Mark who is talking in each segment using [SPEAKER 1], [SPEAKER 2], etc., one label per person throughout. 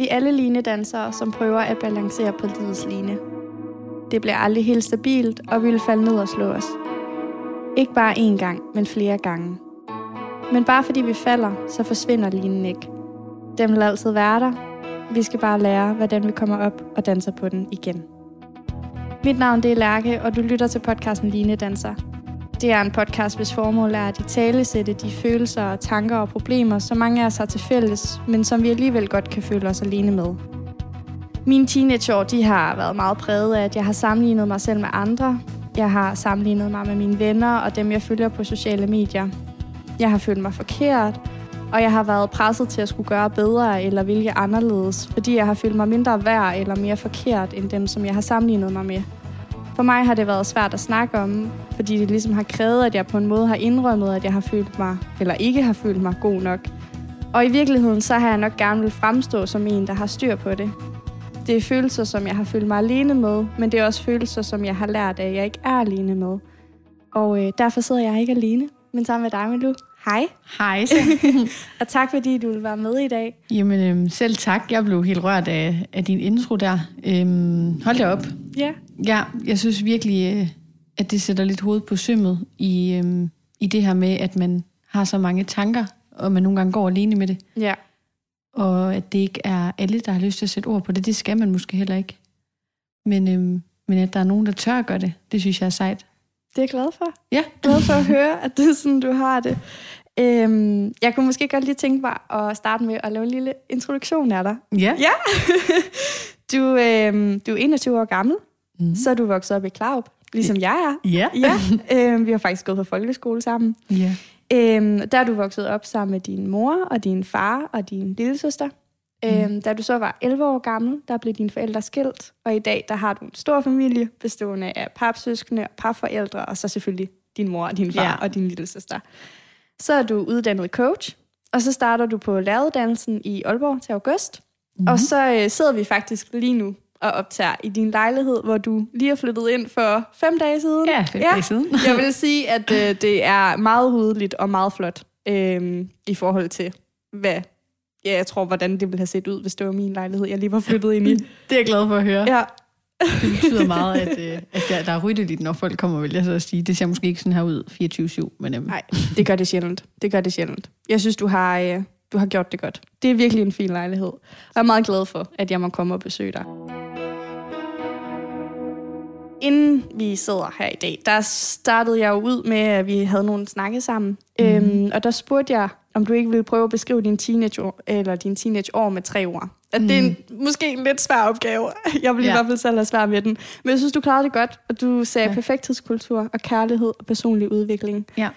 [SPEAKER 1] Vi er alle linedansere, som prøver at balancere på livets line. Det bliver aldrig helt stabilt, og vi vil falde ned og slå os. Ikke bare én gang, men flere gange. Men bare fordi vi falder, så forsvinder linen ikke. Den vil altid være der. Vi skal bare lære, hvordan vi kommer op og danser på den igen. Mit navn det er Lærke, og du lytter til podcasten Line Danser. Det er en podcast, hvis formål er at i tale sætte de følelser, tanker og problemer, som mange af os har til fælles, men som vi alligevel godt kan føle os alene med. Mine teenageår de har været meget præget af, at jeg har sammenlignet mig selv med andre. Jeg har sammenlignet mig med mine venner og dem, jeg følger på sociale medier. Jeg har følt mig forkert, og jeg har været presset til at skulle gøre bedre eller vælge anderledes, fordi jeg har følt mig mindre værd eller mere forkert end dem, som jeg har sammenlignet mig med. For mig har det været svært at snakke om, fordi det ligesom har krævet, at jeg på en måde har indrømmet, at jeg har følt mig, eller ikke har følt mig god nok. Og i virkeligheden, så har jeg nok gerne vil fremstå som en, der har styr på det. Det er følelser, som jeg har følt mig alene med, men det er også følelser, som jeg har lært at jeg ikke er alene med. Og øh, derfor sidder jeg ikke alene, men sammen med dig, Milu. Hej.
[SPEAKER 2] Hej.
[SPEAKER 1] og tak fordi du vil være med i dag.
[SPEAKER 2] Jamen øhm, selv tak. Jeg blev helt rørt af, af din intro der. Øhm, hold da op.
[SPEAKER 1] Ja.
[SPEAKER 2] Ja, jeg synes virkelig, øh, at det sætter lidt hoved på sømmet i, øhm, i det her med, at man har så mange tanker, og man nogle gange går alene med det.
[SPEAKER 1] Ja.
[SPEAKER 2] Og at det ikke er alle, der har lyst til at sætte ord på det. Det skal man måske heller ikke. Men, øhm, men at der er nogen, der tør at gøre det, det synes jeg er sejt.
[SPEAKER 1] Det er jeg glad for.
[SPEAKER 2] Ja.
[SPEAKER 1] Glad for at høre, at det er sådan, du har det. Øhm, jeg kunne måske godt lige tænke mig at starte med at lave en lille introduktion af dig.
[SPEAKER 2] Ja.
[SPEAKER 1] Ja. du, øhm, du er 21 år gammel, mm. så er du vokset op i Klaup, ligesom jeg er.
[SPEAKER 2] Ja.
[SPEAKER 1] ja. Øhm, vi har faktisk gået på folkeskole sammen.
[SPEAKER 2] Ja.
[SPEAKER 1] Øhm, der er du vokset op sammen med din mor og din far og din lille søster. Mm. Øhm, da du så var 11 år gammel, der blev dine forældre skilt, og i dag der har du en stor familie bestående af papsøskende og parforældre, og så selvfølgelig din mor og din far
[SPEAKER 2] Ja.
[SPEAKER 1] og din lille søster. Så er du uddannet coach, og så starter du på læreruddannelsen i Aalborg til august. Mm. Og så øh, sidder vi faktisk lige nu og optager i din lejlighed, hvor du lige er flyttet ind for fem dage siden.
[SPEAKER 2] Ja, fem dage siden.
[SPEAKER 1] jeg vil sige, at øh, det er meget ryddeligt og meget flot øh, i forhold til, hvad ja, jeg tror, hvordan det ville have set ud, hvis det var min lejlighed, jeg lige var flyttet ind i.
[SPEAKER 2] Det er jeg glad for at høre.
[SPEAKER 1] Ja,
[SPEAKER 2] Det betyder meget, at, øh, at der, der er ryddeligt, når folk kommer, vil jeg så sige. Det ser måske ikke sådan her ud 24-7, men øhm,
[SPEAKER 1] nej, det gør det sjældent. Det gør det sjældent. Jeg synes, du har, øh, du har gjort det godt. Det er virkelig en fin lejlighed. Og jeg er meget glad for, at jeg må komme og besøge dig. Inden vi sidder her i dag, der startede jeg jo ud med, at vi havde nogle snakke sammen. Mm. Øhm, og der spurgte jeg, om du ikke ville prøve at beskrive din teenageår, eller din teenageår med tre ord. At det er en, måske en lidt svær opgave. Jeg vil i
[SPEAKER 2] Ja.
[SPEAKER 1] hvert fald selv have svært med den. Men jeg synes, du klarede det godt, og du sagde
[SPEAKER 2] Ja.
[SPEAKER 1] perfekthedskultur og kærlighed og personlig udvikling.
[SPEAKER 2] ja.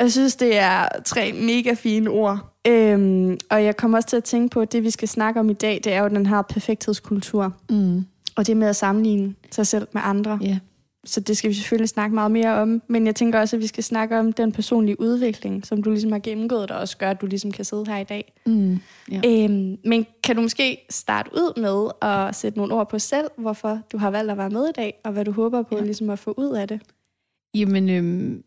[SPEAKER 1] Jeg synes, det er tre mega fine ord. Øhm, og jeg kommer også til at tænke på, at det, vi skal snakke om i dag, det er jo den her perfekthedskultur.
[SPEAKER 2] Mm,
[SPEAKER 1] Og det med at sammenligne sig selv med andre.
[SPEAKER 2] ja.
[SPEAKER 1] Så det skal vi selvfølgelig snakke meget mere om. Men jeg tænker også, at vi skal snakke om den personlige udvikling, som du ligesom har gennemgået, der også gør, at du ligesom kan sidde her i dag.
[SPEAKER 2] Mm, ja.
[SPEAKER 1] Øhm, men kan du måske starte ud med at sætte nogle ord på selv, hvorfor du har valgt at være med i dag, og hvad du håber på
[SPEAKER 2] Ja.
[SPEAKER 1] ligesom at få ud af det?
[SPEAKER 2] Jamen, øhm,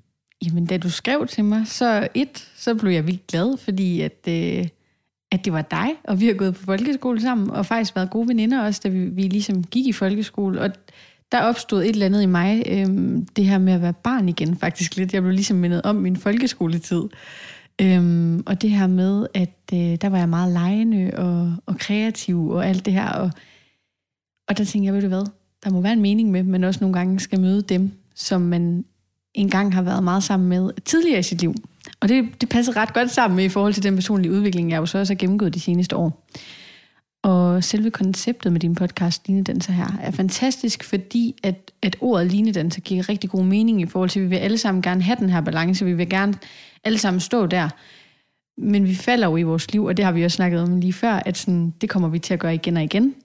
[SPEAKER 2] jamen, da du skrev til mig, så et, så blev jeg vildt glad, fordi at, øh, at det var dig, og vi har gået på folkeskole sammen, og faktisk været gode veninder også, da vi, vi ligesom gik i folkeskole, og der opstod et eller andet i mig, øhm, det her med at være barn igen faktisk lidt. Jeg blev ligesom mindet om min folkeskoletid. Øhm, og det her med, at øh, der var jeg meget lejende og, og kreativ og alt det her. Og, og der tænkte jeg, ved du hvad, der må være en mening med, men også nogle gange skal møde dem, som man engang har været meget sammen med tidligere i sit liv. Og det, det passer ret godt sammen med i forhold til den personlige udvikling, jeg jo så også har gennemgået de seneste år. Og selve konceptet med din podcast, Linedanser her, er fantastisk, fordi at, at ordet linedanser giver rigtig god mening i forhold til, at vi vil alle sammen gerne have den her balance, vi vil gerne alle sammen stå der. Men vi falder jo i vores liv, og det har vi også snakket om lige før, at sådan, det kommer vi til at gøre igen og igen.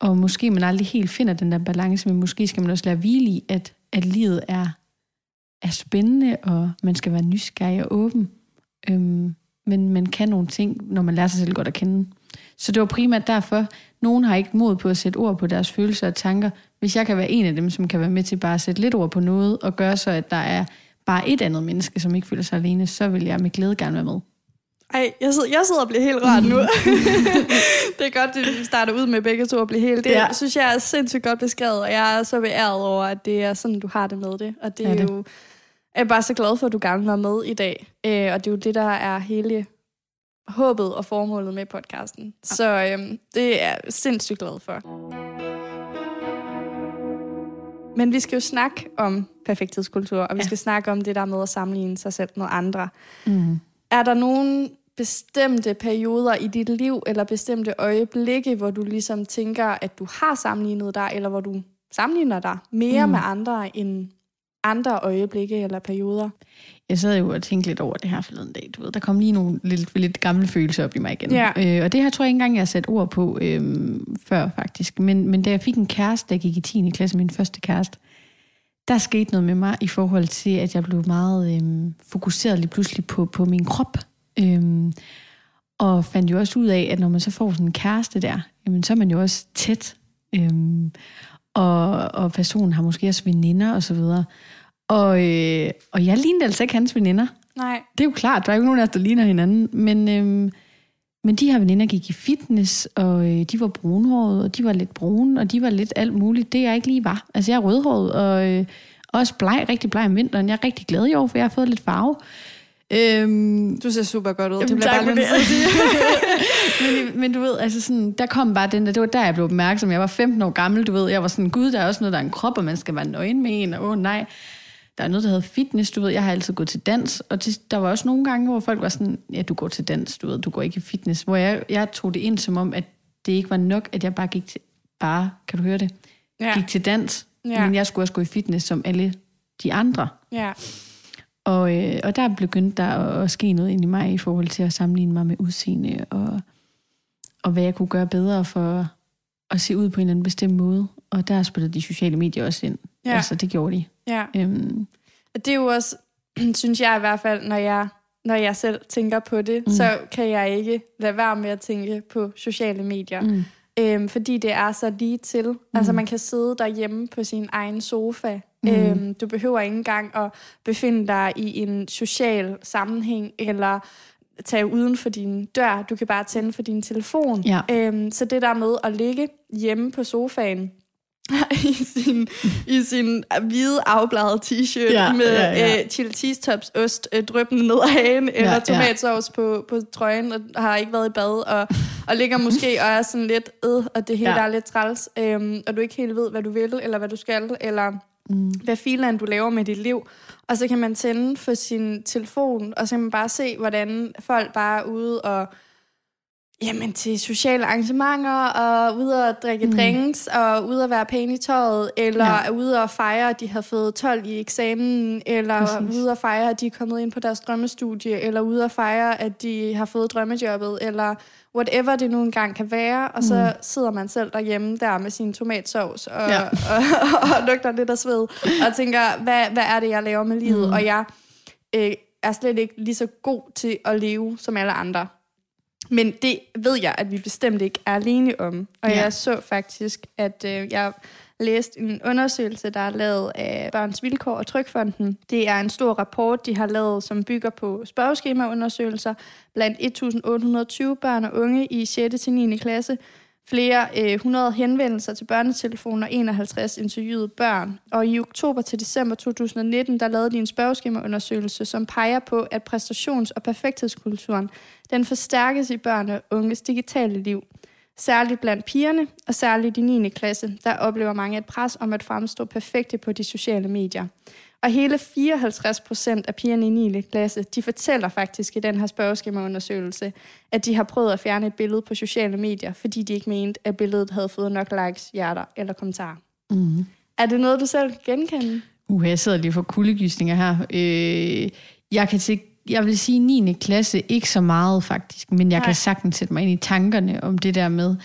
[SPEAKER 2] Og måske man aldrig helt finder den der balance, men måske skal man også lære hvile i, at, at livet er, er spændende, og man skal være nysgerrig og åben. Øhm, men man kan nogle ting, når man lærer sig selv godt at kende. Så det var primært derfor, nogen har ikke mod på at sætte ord på deres følelser og tanker. Hvis jeg kan være en af dem, som kan være med til bare at sætte lidt ord på noget, og gøre så, at der er bare et andet menneske, som ikke føler sig alene, så vil jeg med glæde gerne være med.
[SPEAKER 1] Ej, jeg sidder, jeg sidder og bliver helt rørt nu. det er godt, at vi starter ud med begge to at blive helt. Det ja. synes jeg er sindssygt godt beskrevet, og jeg er så beæret over, at det er sådan, du har det med det. Og det er, er det. jo... Jeg er bare så glad for, at du gerne var med i dag. Øh, og det er jo det, der er hele håbet og formålet med podcasten. Ja. Så øhm, det er jeg sindssygt glad for. Men vi skal jo snakke om perfekthedskultur, og vi ja. skal snakke om det der med at sammenligne sig selv med andre. Mm. Er der nogen bestemte perioder i dit liv, eller bestemte øjeblikke, hvor du ligesom tænker, at du har sammenlignet dig, eller hvor du sammenligner dig mere mm. med andre end andre øjeblikke eller perioder?
[SPEAKER 2] Jeg sad jo og tænkte lidt over det her forleden dag. Du ved, der kom lige nogle lidt, lidt gamle følelser op i mig igen. Ja. Øh, og det her tror jeg ikke engang, jeg har sat ord på øh, før faktisk. Men, men da jeg fik en kæreste, der gik i 10. klasse, min første kæreste, der skete noget med mig i forhold til, at jeg blev meget øh, fokuseret lige pludselig på, på min krop. Øh, og fandt jo også ud af, at når man så får sådan en kæreste der, jamen, så er man jo også tæt. Øh, og, og personen har måske også veninder og så videre. Og, øh, og jeg lignede altså ikke hans veninder.
[SPEAKER 1] Nej.
[SPEAKER 2] Det er jo klart, der er jo ikke nogen af os, der ligner hinanden. Men, øh, men de her veninder gik i fitness, og øh, de var brunhårede, og de var lidt brune, og de var lidt alt muligt. Det jeg ikke lige var. Altså jeg er rødhåret, og øh, også bleg, rigtig bleg om vinteren. Jeg er rigtig glad i år, for jeg har fået lidt farve.
[SPEAKER 1] Øhm, du ser super godt ud. Det bliver bare det.
[SPEAKER 2] men, men du ved, altså sådan, der kom bare den der, det var der, jeg blev opmærksom. Jeg var 15 år gammel, du ved. Jeg var sådan, gud, der er også noget, der er en krop, og man skal være nøgen med en, og åh oh, nej. Der er noget, der hedder fitness, du ved. Jeg har altid gået til dans, og til, der var også nogle gange, hvor folk var sådan, ja, du går til dans, du ved, du går ikke i fitness. Hvor jeg, jeg tog det ind som om, at det ikke var nok, at jeg bare gik til, bare, kan du høre det? Ja. Gik til dans, ja. men jeg skulle også gå i fitness som alle de andre.
[SPEAKER 1] Ja.
[SPEAKER 2] Og, øh, og der begyndte der at, at ske noget ind i mig i forhold til at sammenligne mig med udseende, og, og hvad jeg kunne gøre bedre for at se ud på en eller anden bestemt måde. Og der spillede de sociale medier også ind. Ja. Altså, det gjorde de.
[SPEAKER 1] Ja. Øhm. Det er jo også, synes jeg i hvert fald, når jeg, når jeg selv tænker på det, mm. så kan jeg ikke lade være med at tænke på sociale medier. Mm. Øhm, fordi det er så lige til. Mm. Altså man kan sidde derhjemme på sin egen sofa. Mm. Øhm, du behøver ikke engang at befinde dig i en social sammenhæng, eller tage uden for din dør. Du kan bare tænde for din telefon. Ja. Øhm, så det der med at ligge hjemme på sofaen, i sin, i sin hvide afbladede t-shirt ja, med ja, ja. Øh, chili cheese tops ost øh, drøbende ned ad hagen, ja, eller tomatsauce ja. på, på trøjen, og har ikke været i bad, og, og ligger måske og er sådan lidt, øh, og det hele ja. er lidt træls, øh, og du ikke helt ved, hvad du vil, eller hvad du skal, eller mm. hvad filen du laver med dit liv. Og så kan man tænde for sin telefon, og så kan man bare se, hvordan folk bare er ude og Jamen til sociale arrangementer, og ude og drikke mm. drinks, og ude at være pæne i tøjet, eller ja. ude og fejre, at de har fået 12 i eksamen, eller Præcis. ude og fejre, at de er kommet ind på deres drømmestudie, eller ude og fejre, at de har fået drømmejobbet, eller whatever det nu engang kan være, og så mm. sidder man selv derhjemme der med sin tomatsovs, og, ja. og, og, og lugter lidt af sved, og tænker, hvad, hvad er det, jeg laver med livet? Mm. Og jeg øh, er slet ikke lige så god til at leve som alle andre. Men det ved jeg, at vi bestemt ikke er alene om. Og ja. jeg så faktisk, at øh, jeg læste en undersøgelse, der er lavet af Børns Vilkår og Trykfonden. Det er en stor rapport, de har lavet, som bygger på spørgeskemaundersøgelser blandt 1.820 børn og unge i 6. til 9. klasse, flere øh, 100 henvendelser til børnetelefonen og 51 interviewede børn. Og i oktober til december 2019, der lavede de en spørgeskemaundersøgelse, som peger på, at præstations- og perfekthedskulturen den forstærkes i børn og unges digitale liv. Særligt blandt pigerne, og særligt i 9. klasse, der oplever mange et pres om at fremstå perfekte på de sociale medier. Og hele 54 procent af pigerne i 9. klasse, de fortæller faktisk i den her spørgeskemaundersøgelse, at de har prøvet at fjerne et billede på sociale medier, fordi de ikke mente, at billedet havde fået nok likes, hjerter eller kommentarer. Mm. Er det noget, du selv kan genkende?
[SPEAKER 2] Uh, jeg sidder lige for kuldegysninger her. Øh, jeg kan se, jeg vil sige 9. klasse ikke så meget faktisk, men jeg Nej. kan sagtens sætte mig ind i tankerne om det der med,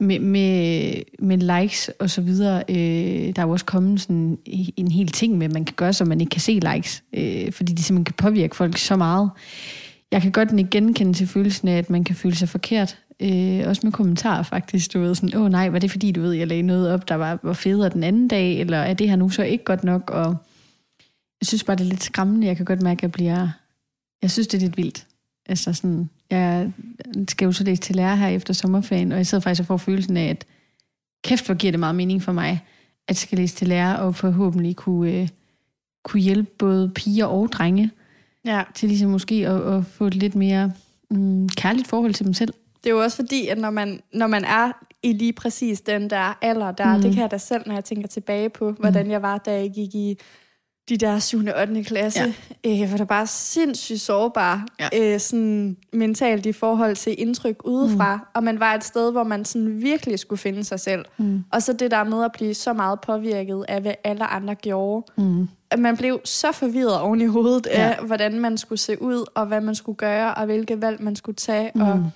[SPEAKER 2] med, med, med likes og så videre, øh, der er jo også kommet sådan en hel ting med, at man kan gøre, så man ikke kan se likes, øh, fordi de simpelthen kan påvirke folk så meget. Jeg kan godt ikke genkende til følelsen af, at man kan føle sig forkert. Øh, også med kommentarer faktisk, du ved sådan, åh oh, nej, var det fordi, du ved, jeg lagde noget op, der var, var federe den anden dag, eller er det her nu så ikke godt nok, og jeg synes bare, det er lidt skræmmende. Jeg kan godt mærke, at jeg bliver, jeg synes, det er lidt vildt. Altså sådan, jeg skal jo så læse til lærer her efter sommerferien, og jeg sidder faktisk og får følelsen af, at kæft, hvor giver det meget mening for mig, at jeg skal læse til lærer, og forhåbentlig kunne, øh, kunne hjælpe både piger og drenge
[SPEAKER 1] Ja.
[SPEAKER 2] til ligesom måske at, at få et lidt mere mm, kærligt forhold til dem selv.
[SPEAKER 1] Det er jo også fordi, at når man, når man er i lige præcis den der alder der,
[SPEAKER 2] Mm.
[SPEAKER 1] mm. det kan jeg da selv, når jeg tænker tilbage på, hvordan jeg var, da jeg gik i de der 7. og 8. klasse, ja. øh, var da bare sindssygt sårbar,
[SPEAKER 2] Ja.
[SPEAKER 1] øh, sådan mentalt i forhold til indtryk udefra, mm. og man var et sted, hvor man sådan virkelig skulle finde sig selv.
[SPEAKER 2] Mm.
[SPEAKER 1] Og så det der med at blive så meget påvirket af, hvad alle andre gjorde.
[SPEAKER 2] Mm.
[SPEAKER 1] At man blev så forvirret oven i hovedet
[SPEAKER 2] Ja.
[SPEAKER 1] af, hvordan man skulle se ud, og hvad man skulle gøre, og hvilke valg man skulle tage, mm. og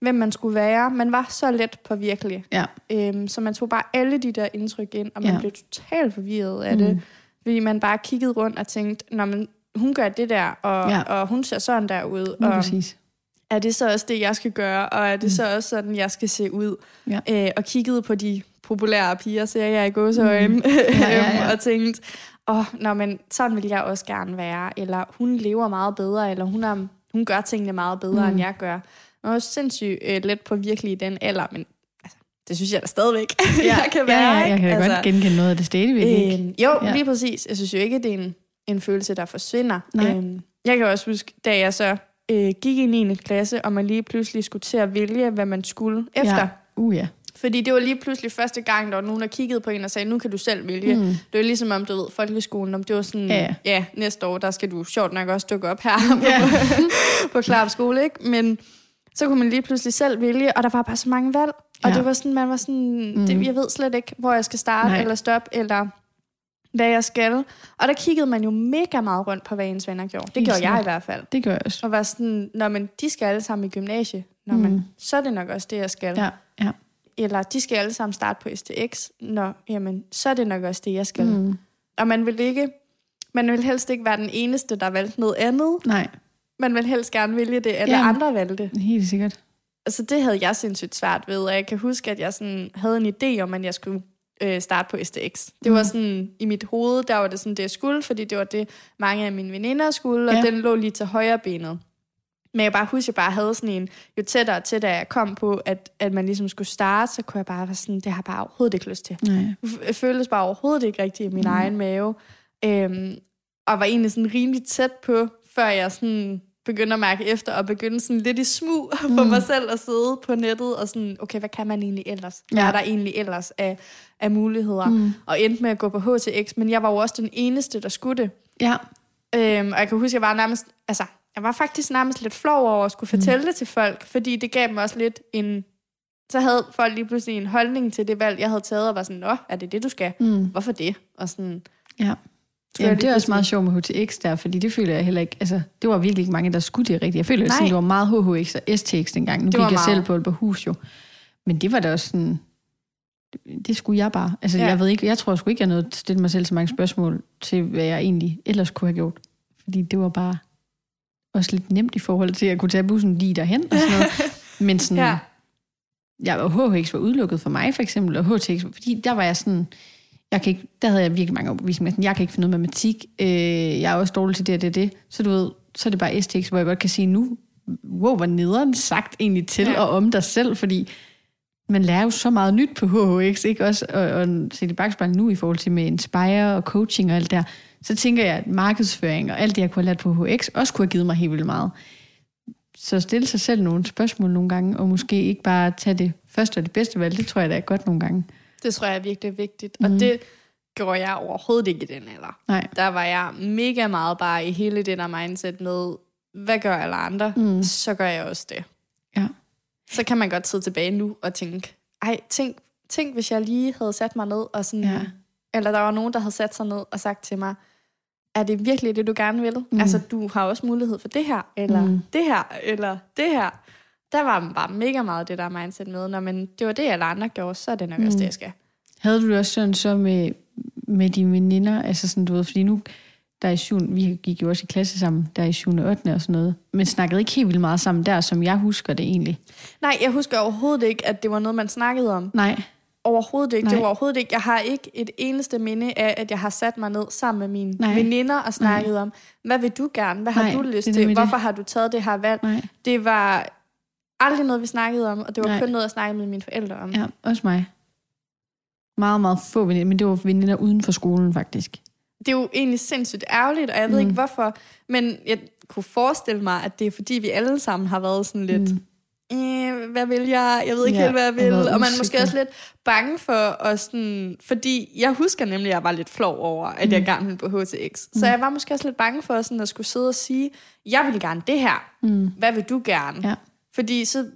[SPEAKER 1] hvem man skulle være. Man var så let på virkelig.
[SPEAKER 2] Ja.
[SPEAKER 1] Øhm, så man tog bare alle de der indtryk ind, og man
[SPEAKER 2] ja.
[SPEAKER 1] blev totalt forvirret af
[SPEAKER 2] Mm.
[SPEAKER 1] det. Fordi man bare kiggede rundt og tænkte, Nå, men hun gør det der, og,
[SPEAKER 2] Ja.
[SPEAKER 1] ja. og hun ser sådan der ud. Og
[SPEAKER 2] præcis.
[SPEAKER 1] er det så også det, jeg skal gøre? Og er det mm. så også sådan, jeg skal se ud?
[SPEAKER 2] Ja.
[SPEAKER 1] Øh, og kiggede på de populære piger, ser jeg i gåseøjne, mm.
[SPEAKER 2] Ja, ja, ja.
[SPEAKER 1] og tænkte, åh, nå, men sådan vil jeg også gerne være. Eller hun lever meget bedre, eller hun, er, hun gør tingene meget bedre,
[SPEAKER 2] Mm.
[SPEAKER 1] end jeg gør. Man var sindssygt øh, let på virkelig den alder, men det synes jeg da stadigvæk, jeg kan være.
[SPEAKER 2] ja, ja, jeg kan
[SPEAKER 1] altså,
[SPEAKER 2] godt genkende noget af det stadigvæk. ikke?
[SPEAKER 1] Øhm, jo,
[SPEAKER 2] Ja.
[SPEAKER 1] ja. lige præcis. Jeg synes jo ikke, det er en, en følelse, der forsvinder.
[SPEAKER 2] Nej.
[SPEAKER 1] Øhm, jeg kan også huske, da jeg så øh, gik i 9. klasse, og man lige pludselig skulle til at vælge, hvad man skulle efter.
[SPEAKER 2] Ja. Uh, ja.
[SPEAKER 1] Fordi det var lige pludselig første gang, der var nogen, der kiggede på en og sagde, nu kan du selv vælge.
[SPEAKER 2] Mm.
[SPEAKER 1] Det var ligesom om, du ved, folkeskolen, om det var sådan,
[SPEAKER 2] Ja,
[SPEAKER 1] ja,
[SPEAKER 2] ja.
[SPEAKER 1] ja næste år, der skal du sjovt nok også dukke op her
[SPEAKER 2] Ja.
[SPEAKER 1] på, på Klarp skole, ikke? Men så kunne man lige pludselig selv vælge, og der var bare så mange valg. Og
[SPEAKER 2] Ja.
[SPEAKER 1] det var sådan, man var sådan,
[SPEAKER 2] Mm.
[SPEAKER 1] det, jeg ved slet ikke, hvor jeg skal starte,
[SPEAKER 2] Nej.
[SPEAKER 1] Eller stoppe, eller hvad jeg skal. Og der kiggede man jo mega meget rundt på, hvad ens venner gjorde. Det
[SPEAKER 2] Helt
[SPEAKER 1] gjorde jeg i hvert fald.
[SPEAKER 2] Det gør jeg også.
[SPEAKER 1] Og var sådan, når man, de skal alle sammen i gymnasie. Når
[SPEAKER 2] Mm.
[SPEAKER 1] man, så er det nok også det, jeg skal
[SPEAKER 2] Ja, ja.
[SPEAKER 1] eller de skal alle sammen starte på STX, Nå, jamen, så er det nok også det, jeg skal. Mm.
[SPEAKER 2] Mm.
[SPEAKER 1] Og man vil ikke, man vil helst ikke være den eneste, der valgte noget andet.
[SPEAKER 2] Nej,
[SPEAKER 1] Man vil helst gerne vælge det, alle
[SPEAKER 2] Jamen.
[SPEAKER 1] andre valgte.
[SPEAKER 2] helt sikkert.
[SPEAKER 1] Altså, det havde jeg sindssygt svært ved, og jeg kan huske, at jeg sådan havde en idé om, at jeg skulle øh, starte på STX. Det var
[SPEAKER 2] Mm.
[SPEAKER 1] sådan, i mit hoved, der var det sådan, det jeg skulle, fordi det var det, mange af mine veninder skulle, og
[SPEAKER 2] Ja.
[SPEAKER 1] den lå lige til højre benet. Men jeg bare husker, at jeg bare havde sådan en, jo tættere til, da jeg kom på, at, at man ligesom skulle starte, så kunne jeg bare være sådan, det har bare overhovedet ikke lyst til.
[SPEAKER 2] Nej.
[SPEAKER 1] Føltes bare overhovedet ikke rigtigt i min mm. egen mave. Øhm, og var egentlig sådan rimelig tæt på, før jeg sådan begyndte at mærke efter, og begyndte sådan lidt i smug for
[SPEAKER 2] Mm.
[SPEAKER 1] mig selv at sidde på nettet, og sådan, okay, hvad kan man egentlig ellers? Hvad
[SPEAKER 2] Ja.
[SPEAKER 1] er der egentlig ellers af, af muligheder?
[SPEAKER 2] Mm.
[SPEAKER 1] Og endte med at gå på HTX, men jeg var jo også den eneste, der skulle det.
[SPEAKER 2] Ja,
[SPEAKER 1] Øhm, og jeg kan huske, jeg var nærmest, altså, jeg var faktisk nærmest lidt flov over at skulle fortælle mm. det til folk, fordi det gav mig også lidt en, så havde folk lige pludselig en holdning til det valg, jeg havde taget, og var sådan, nå, er det det, du skal?
[SPEAKER 2] mm.
[SPEAKER 1] Hvorfor det? Og sådan,
[SPEAKER 2] ja.
[SPEAKER 1] Jeg
[SPEAKER 2] Jamen, det er også
[SPEAKER 1] pludselig-
[SPEAKER 2] meget sjovt med HTX der, fordi det føler jeg heller ikke, altså, det var virkelig ikke mange, der skulle det rigtigt. Jeg føler, at det var meget HHX og STX dengang. Nu
[SPEAKER 1] Det
[SPEAKER 2] gik jeg selv
[SPEAKER 1] meget.
[SPEAKER 2] på Aalborghus jo. Men det var da også sådan, det skulle jeg bare. Altså,
[SPEAKER 1] Ja.
[SPEAKER 2] jeg ved ikke, jeg tror sgu ikke, jeg nåede at stille mig selv så mange spørgsmål til, hvad jeg egentlig ellers kunne have gjort. Fordi det var bare også lidt nemt i forhold til, at jeg kunne tage bussen lige derhen og sådan noget. Men sådan,
[SPEAKER 1] Ja.
[SPEAKER 2] ja, HHX var udelukket for mig for eksempel, og HTX, fordi der var jeg sådan, jeg kan ikke, der havde jeg virkelig mange overbevisninger. Jeg kan ikke finde ud af matematik, øh, jeg er også dårlig til det og det det. Så du ved, så er det bare STX, hvor jeg godt kan sige nu, wow, hvor nederen sagt egentlig til
[SPEAKER 1] Ja.
[SPEAKER 2] og om dig selv, fordi man lærer jo så meget nyt på HHX, ikke også? Og, og se det bagspejl nu i forhold til med Inspire og coaching og alt der. Så tænker jeg, at markedsføring og alt det, jeg kunne have lært på HX, også kunne have givet mig helt vildt meget. Så stille sig selv nogle spørgsmål nogle gange, og måske ikke bare tage det første og det bedste valg, det tror jeg da er godt nogle gange.
[SPEAKER 1] Det tror jeg er virkelig vigtigt. Mm. Og det gjorde jeg overhovedet ikke i den alder.
[SPEAKER 2] Nej.
[SPEAKER 1] Der var jeg mega meget bare i hele det der mindset med, hvad gør alle andre, mm. så gør jeg også det.
[SPEAKER 2] Ja.
[SPEAKER 1] Så kan man godt sidde tilbage nu og tænke, ej, tænk, tænk hvis jeg lige havde sat mig ned, og sådan,
[SPEAKER 2] Ja.
[SPEAKER 1] eller der var nogen, der havde sat sig ned og sagt til mig, er det virkelig det, du gerne vil? Mm. Altså, du har også mulighed for det her, eller mm. det her, eller det her. Der var bare mega meget det der mindset med, når men det var det, alle andre gjorde, så er det nok mm. også det, jeg skal.
[SPEAKER 2] Havde du det også sådan så med, med dine veninder, altså sådan, du ved, fordi nu, der er i syvende, vi gik jo også i klasse sammen, der er i 7. og 8. og sådan noget, men snakkede ikke helt vildt meget sammen der, som jeg husker det egentlig.
[SPEAKER 1] Nej, jeg husker overhovedet ikke, at det var noget, man snakkede om.
[SPEAKER 2] Nej,
[SPEAKER 1] Overhovedet ikke. Nej. Det
[SPEAKER 2] Nej.
[SPEAKER 1] var overhovedet ikke. Jeg har ikke et eneste minde af, at jeg har sat mig ned sammen med mine
[SPEAKER 2] Nej.
[SPEAKER 1] veninder og snakket om, hvad vil du gerne? Hvad har
[SPEAKER 2] Nej,
[SPEAKER 1] du lyst
[SPEAKER 2] det
[SPEAKER 1] til? Hvorfor
[SPEAKER 2] det.
[SPEAKER 1] har du taget det her valg?
[SPEAKER 2] nej.
[SPEAKER 1] Det var aldrig noget, vi snakkede om, og det var
[SPEAKER 2] Nej.
[SPEAKER 1] Kun noget, jeg snakkede med mine forældre om.
[SPEAKER 2] Ja, også mig. Meget, meget få veninder, men det var veninder uden for skolen, faktisk.
[SPEAKER 1] Det er jo egentlig sindssygt ærgerligt, og jeg ved
[SPEAKER 2] Mm.
[SPEAKER 1] ikke hvorfor, men jeg kunne forestille mig, at det er fordi, vi alle sammen har været sådan lidt,
[SPEAKER 2] Mm.
[SPEAKER 1] øh, hvad vil jeg? Jeg ved ikke
[SPEAKER 2] Ja,
[SPEAKER 1] helt, hvad jeg
[SPEAKER 2] og
[SPEAKER 1] vil. Og man er måske også lidt bange for at sådan... Fordi jeg husker nemlig, at jeg var lidt flov over, at jeg
[SPEAKER 2] Mm.
[SPEAKER 1] gerne ville på HTX. Så jeg var måske også lidt bange for sådan at skulle sidde og sige, jeg vil gerne det her.
[SPEAKER 2] Mm.
[SPEAKER 1] Hvad vil du gerne?
[SPEAKER 2] Ja.
[SPEAKER 1] Fordi så